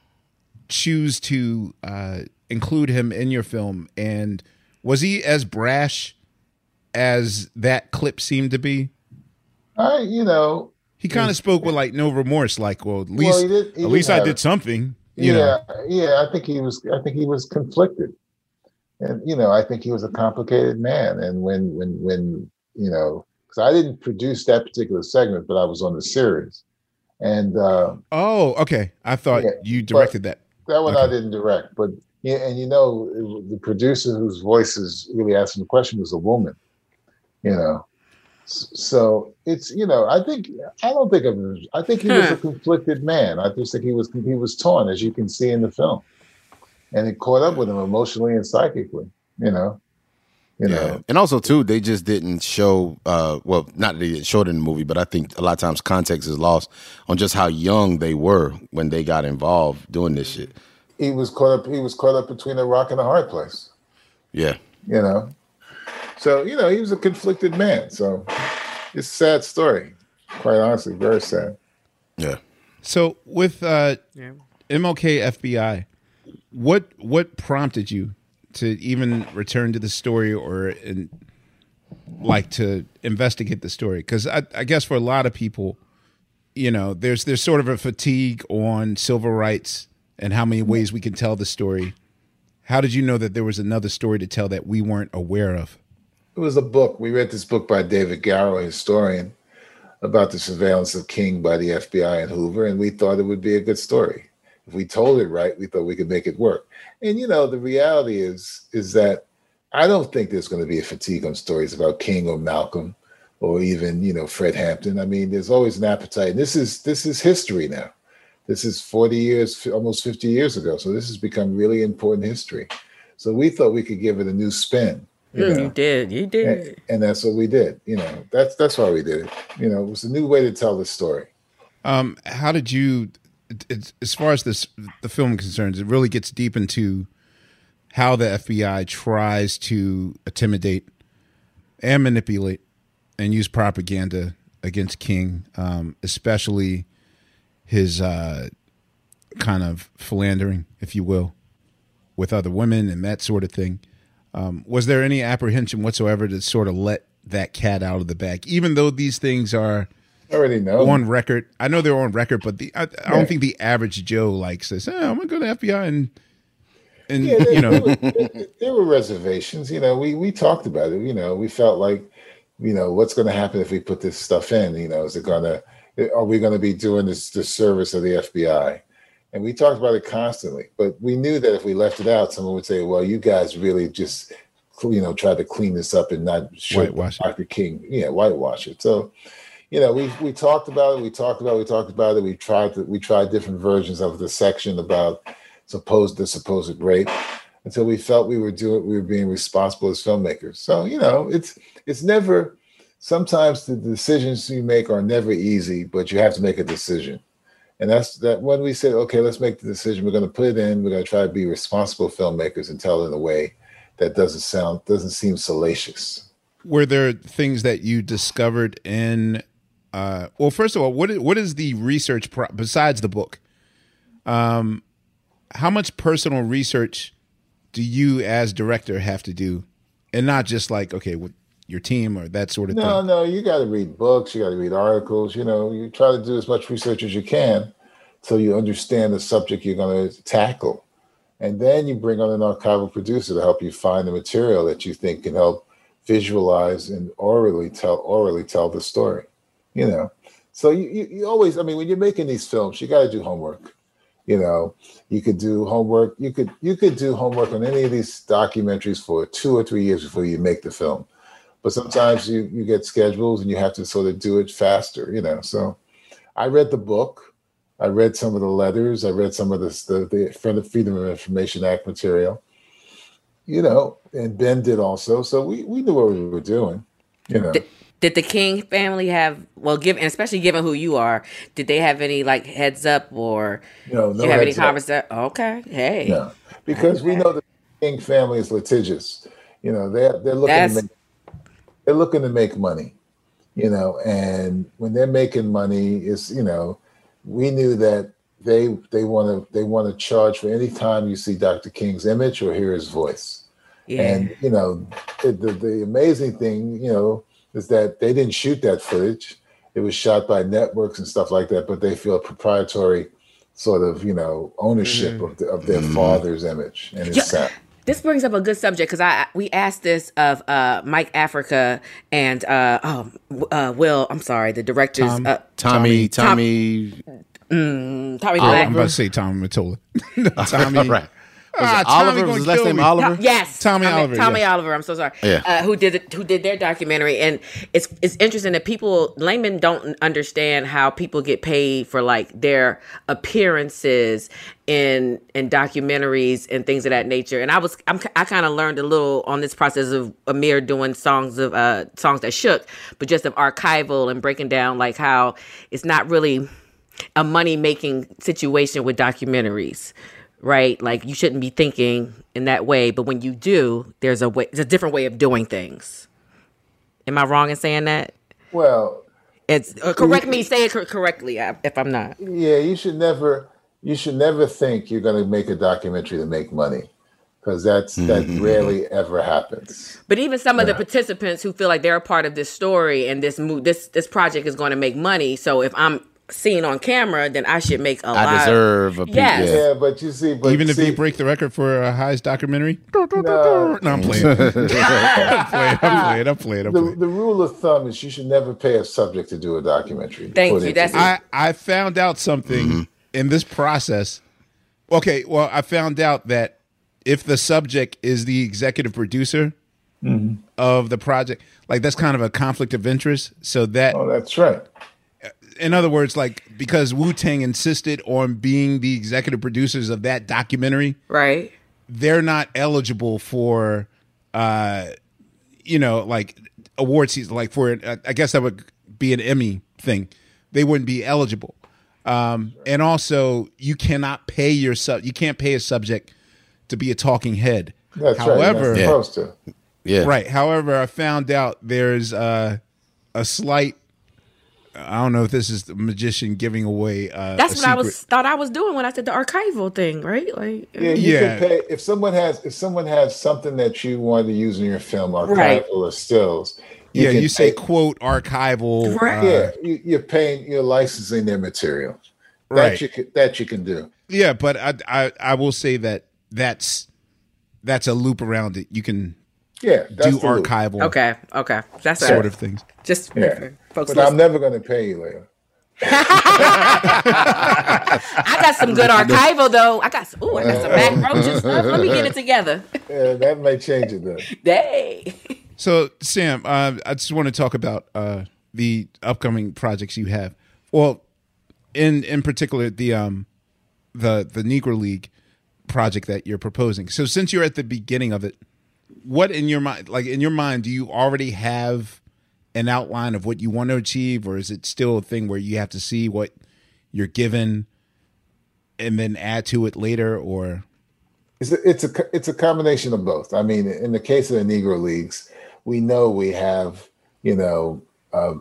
Speaker 1: choose to uh, include him in your film? And was he as brash as that clip seemed to be?
Speaker 6: I, you know,
Speaker 1: He kind of spoke with like no remorse, like, well, at
Speaker 6: Well,
Speaker 1: least
Speaker 6: he did- he
Speaker 1: at least I did something. You
Speaker 6: yeah,
Speaker 1: know,
Speaker 6: yeah. I think he was. I think he was conflicted, and you know, I think he was a complicated man. And when, when, when you know, because I didn't produce that particular segment, but I was on the series, and uh,
Speaker 1: Oh, okay. I thought
Speaker 6: Yeah,
Speaker 1: you directed that.
Speaker 6: that one I didn't direct. But yeah, and you know, the producer whose voice is really asking the question was a woman. You know, so it's you know, I think I don't think of him. I think he was a conflicted man. I just think he was he was torn, as you can see in the film, and it caught up with him emotionally and psychically. You know, you know.
Speaker 7: And also too, they just didn't show uh well, not that they didn't show it in the movie, but I think a lot of times context is lost on just how young they were when they got involved doing this shit.
Speaker 6: He was caught up. He was caught up between a rock and a hard place.
Speaker 7: Yeah.
Speaker 6: You know, so you know he was a conflicted man. So it's a sad story, quite honestly, very sad.
Speaker 7: Yeah.
Speaker 1: So with uh,
Speaker 2: Yeah.
Speaker 1: MLK FBI, what what prompted you to even return to the story or in, like to investigate the story? Because I, I guess for a lot of people, you know, there's there's sort of a fatigue on civil rights and how many ways we can tell the story. How did you know that there was another story to tell that we weren't aware of?
Speaker 6: It was a book. We read this book by David Garrow, a historian, about the surveillance of King by the FBI and Hoover, and we thought it would be a good story. If we told it right, we thought we could make it work. And you know, the reality is is that I don't think there's going to be a fatigue on stories about King or Malcolm or even you know Fred Hampton. I mean, there's always an appetite. And this is this is history now. This is 40 years, almost 50 years ago. So this has become really important history. So we thought we could give it a new spin.
Speaker 2: You, mm, you did, you did,
Speaker 6: and, and, that's what we did. You know, that's that's why we did it. You know, it was a new way to tell the story.
Speaker 1: Um, how did you, it, as far as this the film concerns, it really gets deep into how the FBI tries to intimidate and manipulate and use propaganda against King, um, especially his uh, kind of philandering, if you will, with other women and that sort of thing. Um, was there any apprehension whatsoever to sort of let that cat out of the bag, even though these things are
Speaker 6: already know
Speaker 1: on record? I know they're on record, but the I, I don't think the average Joe like says, oh, "I'm gonna go to FBI and." And yeah, there, you know,
Speaker 6: there were, there, there were reservations. You know, we we talked about it. You know, we felt like, you know, what's going to happen if we put this stuff in? You know, is it going to are we going to be doing this the service of the FBI? And we talked about it constantly, but we knew that if we left it out, someone would say, "Well, you guys really just, you know, tried to clean this up and not show
Speaker 1: whitewash
Speaker 6: Dr. King, yeah, whitewash it." So, you know, we we talked about it, we talked about it, we talked about it. We tried to, we tried different versions of the section about supposed the supposed rape until we felt we were doing we were being responsible as filmmakers. So, you know, it's it's never sometimes the decisions you make are never easy, but you have to make a decision. And that's that when we said, okay, let's make the decision. We're going to put it in. We're going to try to be responsible filmmakers and tell it in a way that doesn't sound doesn't seem salacious.
Speaker 1: Were there things that you discovered in? Uh, well, first of all, what is, what is the research pro- besides the book? Um, how much personal research do you, as director, have to do, and not just like okay, your team or that sort of
Speaker 6: no,
Speaker 1: thing?
Speaker 6: No, no, you got to read books, you got to read articles. You know, you try to do as much research as you can so you understand the subject you're going to tackle. And then you bring on an archival producer to help you find the material that you think can help visualize and orally tell orally tell the story. You know, so you, you, you always, I mean, when you're making these films, you got to do homework. You know, you could do homework. You could you could do homework on any of these documentaries for two or three years before you make the film but sometimes you you get schedules and you have to sort of do it faster you know so i read the book. I read some of the letters. I read some of this the, the freedom of information act material you know and ben did also. So we we knew what we were doing you know.
Speaker 2: Did, did the king family have well given especially given who you are did they have any like heads up or
Speaker 6: no, no
Speaker 2: you have any conversation okay hey.
Speaker 6: No because we know the king family is litigious. You know they're they're looking That's, to make they're looking to make money, you know, and when they're making money, is you know, we knew that they they want to they want to charge for any time you see Dr. King's image or hear his voice. Yeah. And you know, the, the the amazing thing, you know, is that they didn't shoot that footage. It was shot by networks and stuff like that, but they feel proprietary sort of you know ownership mm-hmm. of, the, of their mm-hmm. father's image and his yeah.
Speaker 2: This brings up a good subject because I we asked this of uh, Mike Africa and uh, oh, uh, Will. I'm sorry, the directors
Speaker 7: Tom, uh, Tommy Tommy Tommy,
Speaker 2: mm, Tommy
Speaker 1: oh, I'm about to say Tommy Mottola. Tommy,
Speaker 7: right. Ah, Oliver was his last name Oliver.
Speaker 2: yes,
Speaker 1: Tommy, Tommy Oliver.
Speaker 2: Tommy yes. Oliver. I'm so sorry.
Speaker 7: Yeah.
Speaker 2: Uh, who did it, who did their documentary? And it's it's interesting that people laymen don't understand how people get paid for like their appearances in in documentaries and things of that nature. And I was I'm, i kind of learned a little on this process of Amir doing songs of uh songs that shook, but just of archival and breaking down like how it's not really a money making situation with documentaries right? Like you shouldn't be thinking in that way, but when you do, there's a way, there's a different way of doing things. Am I wrong in saying that?
Speaker 6: Well,
Speaker 2: it's uh, correct me. Say it correctly uh, if I'm not.
Speaker 6: Yeah, you should never, you should never think you're going to make a documentary to make money. Because that's that mm-hmm. rarely ever happens.
Speaker 2: But even some yeah. of the participants who feel like they're a part of this story and this mo- this this project is going to make money. So if I'm seen on camera, then I should make a I
Speaker 7: lot. I deserve a
Speaker 2: yes.
Speaker 6: Yeah, but you see, but
Speaker 1: even if
Speaker 6: see,
Speaker 1: they break the record for a highest documentary, no, no I'm playing. I'm playing. I'm playing. I'm playing. I'm
Speaker 6: the,
Speaker 1: playing.
Speaker 6: the rule of thumb is you should never pay a subject to do a documentary.
Speaker 2: Thank you. That's
Speaker 1: I, I found out something mm-hmm. In this process. Okay, well, I found out that if the subject is the executive producer,
Speaker 6: Mhm.
Speaker 1: of the project. Like that's kind of a conflict of interest. So that
Speaker 6: Oh, that's right.
Speaker 1: in other words, like because Wu Tang insisted on being the executive producers of that documentary,
Speaker 2: Right.
Speaker 1: they're not eligible for, uh, you know, like award season. Like for, uh, I guess that would be an Emmy thing. They wouldn't be eligible. Um, and also, you cannot pay your sub. You can't pay a subject to be a talking head.
Speaker 6: That's
Speaker 1: However,
Speaker 6: right. You're not supposed to.
Speaker 7: Yeah.
Speaker 1: Right. However, I found out there's uh, a slight. I don't know if this is the magician giving away. Uh,
Speaker 2: That's
Speaker 1: a
Speaker 2: what I was thought I was doing when I said the archival thing, right? Like
Speaker 6: Yeah, you can pay if someone has if someone has something that you want to use in your film, archival
Speaker 2: Right.
Speaker 6: or stills.
Speaker 1: Yeah, you say
Speaker 6: pay-
Speaker 1: quote archival. uh,
Speaker 6: yeah, you, you're paying, you're licensing their material. That
Speaker 1: Right.
Speaker 6: you can, that you can do.
Speaker 1: Yeah, but I, I I will say that that's that's a loop around it. You can
Speaker 6: Yeah, that's
Speaker 1: do
Speaker 6: the loop.
Speaker 1: archival.
Speaker 2: Okay, okay, that's
Speaker 1: sort
Speaker 2: right.
Speaker 1: of things.
Speaker 2: Just
Speaker 6: Yeah,
Speaker 2: for folks.
Speaker 6: but I'm never going to pay you later.
Speaker 2: I got some good archival though. I got some. Ooh, I got some back roach stuff. Let me get it together.
Speaker 6: Yeah, that may change it though.
Speaker 2: Day.
Speaker 1: So Sam, uh, I just want to talk about uh, the upcoming projects you have. Well, in in particular the um the the Negro League project that you're proposing. So since you're at the beginning of it, what in your mind like in your mind do you already have an outline of what you want to achieve or is it still a thing where you have to see what you're given and then add to it later or
Speaker 6: It's a, it's a it's a combination of both. I mean, in the case of the Negro Leagues, we know we have you know uh,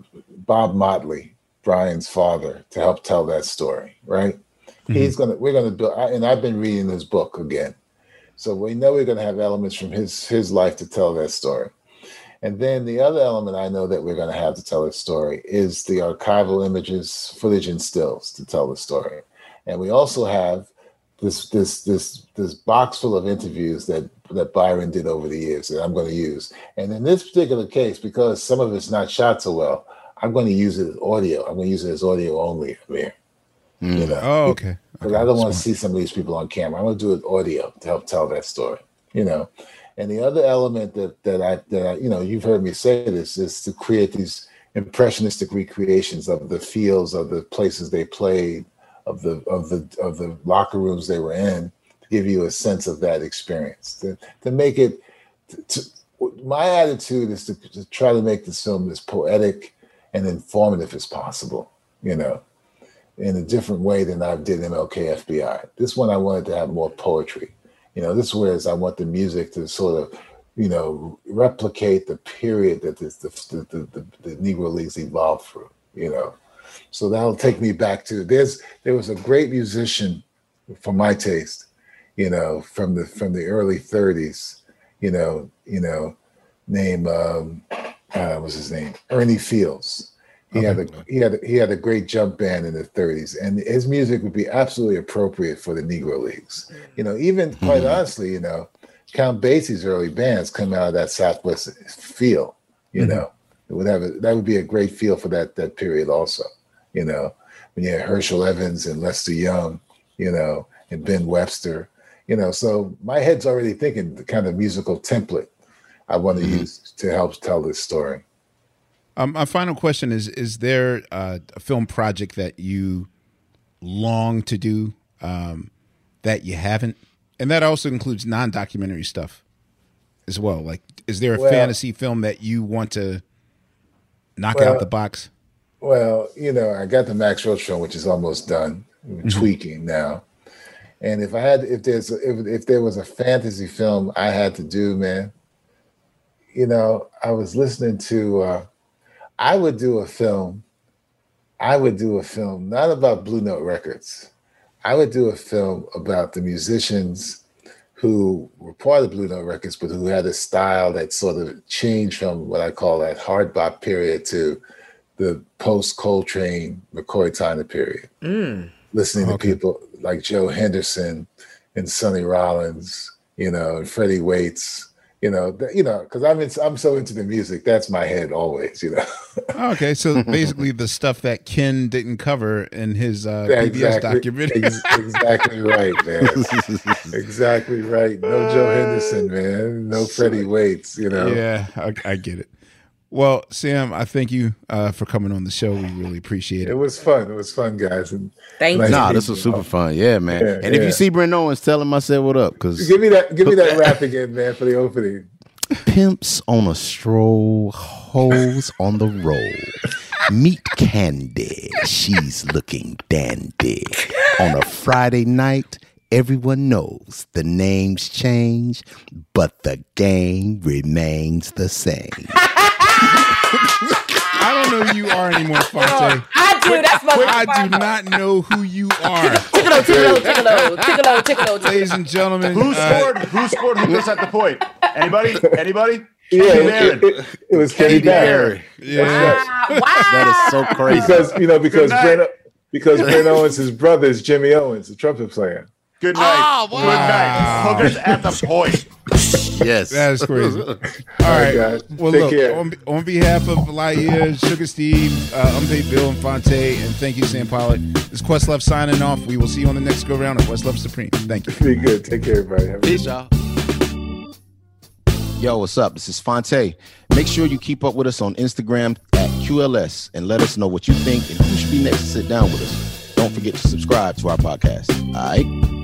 Speaker 6: Bob Motley, Byron's father, to help tell that story. Right? He's gonna we're gonna build, I- and I've been reading his book again, so we know we're gonna have elements from his his life to tell that story. And then the other element I know that we're going to have to tell the story is the archival images, footage, and stills to tell the story. And we also have this this this this box full of interviews that that Byron did over the years that I'm going to use. And in this particular case, because some of it's not shot so well, I'm going to use it as audio. I'm going to use it as audio only, Amir. Hmm. You know,
Speaker 1: Oh, okay.
Speaker 6: because I don't want to see some of these people on camera. I'm going to do it audio to help tell that story. You know, and the other element that that I that I, you know you've heard me say this is to create these impressionistic recreations of the fields of the places they played, of the of the of the locker rooms they were in, give you a sense of that experience. To to make it. To, my attitude is to, to try to make this film as poetic and informative as possible. You know in a different way than I did MLK FBI. This one I wanted to have more poetry. You know, this whereas I want the music to sort of, you know, replicate the period that this, the, the, the, the Negro Leagues evolved through, you know. So that'll take me back to there's there was a great musician for my taste, you know, from the from the early 30s, you know, you know, name um uh, what's his name? Ernie Fields. He had a he had a, he had a great jump band in the 30s, and his music would be absolutely appropriate for the Negro Leagues. You know, even quite honestly, you know, Count Basie's early bands come out of that Southwest feel. You know, it would have a, that would be a great feel for that that period also. You know, when you had Herschel Evans and Lester Young, you know, and Ben Webster. You know, so my head's already thinking the kind of musical template I want to use to help tell this story.
Speaker 1: Um, my final question is: Is there uh, a film project that you long to do um, that you haven't, and that also includes non-documentary stuff as well? Like, is there a
Speaker 6: Well-
Speaker 1: fantasy film that you want to knock
Speaker 6: Well-
Speaker 1: out the box?
Speaker 6: Well, you know, I got the Max Roach film, which is almost done,
Speaker 1: Mhm.
Speaker 6: tweaking now. And if I had, if there's, if if there was a fantasy film I had to do, man, you know, I was listening to, uh, I would do a film, I would do a film not about Blue Note Records. I would do a film about the musicians who were part of Blue Note Records, but who had a style that sort of changed from what I call that hard bop period to the post Coltrane McCoy Tyner period.
Speaker 2: Mm.
Speaker 6: Listening
Speaker 2: Okay.
Speaker 6: to people like Joe Henderson and Sonny Rollins, you know, and Freddie Waits, you know, th- you know, because I'm in, I'm so into the music. That's my head always, you know.
Speaker 1: okay, so basically the stuff that Ken didn't cover in his uh, PBS
Speaker 6: exactly,
Speaker 1: documentary.
Speaker 6: ex- exactly right, man. exactly right. No Joe Henderson, man. No Freddie Waits. You know.
Speaker 1: Yeah, I, I get it. Well, Sam, I thank you uh, for coming on the show. We really appreciate
Speaker 6: It
Speaker 1: it.
Speaker 6: was fun. It was fun, guys. And
Speaker 2: Thank
Speaker 6: nice
Speaker 7: Nah, this was super fun. Yeah, man.
Speaker 6: Yeah,
Speaker 7: and if you see Brent Owens, tell him I said what up. Cause
Speaker 6: Give me that. Give me that rap again, man, for the opening.
Speaker 7: pimps on a stroll, hoes on the roll. Meet Candy, she's looking dandy. On a Friday night, everyone knows the names change, but the game remains the same.
Speaker 1: I don't know who you are anymore, Fonte.
Speaker 2: I do. That's my
Speaker 1: I do not know who you are.
Speaker 2: Tickle, tickle, tickle, tickle, tickle,
Speaker 1: Ladies and gentlemen,
Speaker 5: Who
Speaker 1: uh,
Speaker 5: scored? Who scored? Who gets at the point? Anybody? Anybody?
Speaker 6: Yeah, it,
Speaker 5: Barron.
Speaker 6: it- it- it was Kenny Barron.
Speaker 1: yeah.
Speaker 7: That is so crazy.
Speaker 6: Because you know, because. Brent, because Brent Owens, his brother is Jimmy Owens, the trumpet player.
Speaker 5: Good night. Good night. Hookers at the point.
Speaker 7: Yes.
Speaker 1: That is crazy. All right.
Speaker 6: guys.
Speaker 1: Well,
Speaker 6: Take
Speaker 1: look,
Speaker 6: care.
Speaker 1: on, on behalf of Laiya, Sugar Steve, uh, Unpaid Bill, and Fonte, and thank you, Sam Pollard, this is Questlove signing off. We will see you on the next go round of Questlove Supreme. Thank you.
Speaker 6: Be good. Take care, everybody. Have a
Speaker 7: Peace, y'all. Yo, what's up? This is Fonte. Make sure you keep up with us on Instagram at QLS and let us know what you think and who should be next to sit down with us. Don't forget to subscribe to our podcast. All right?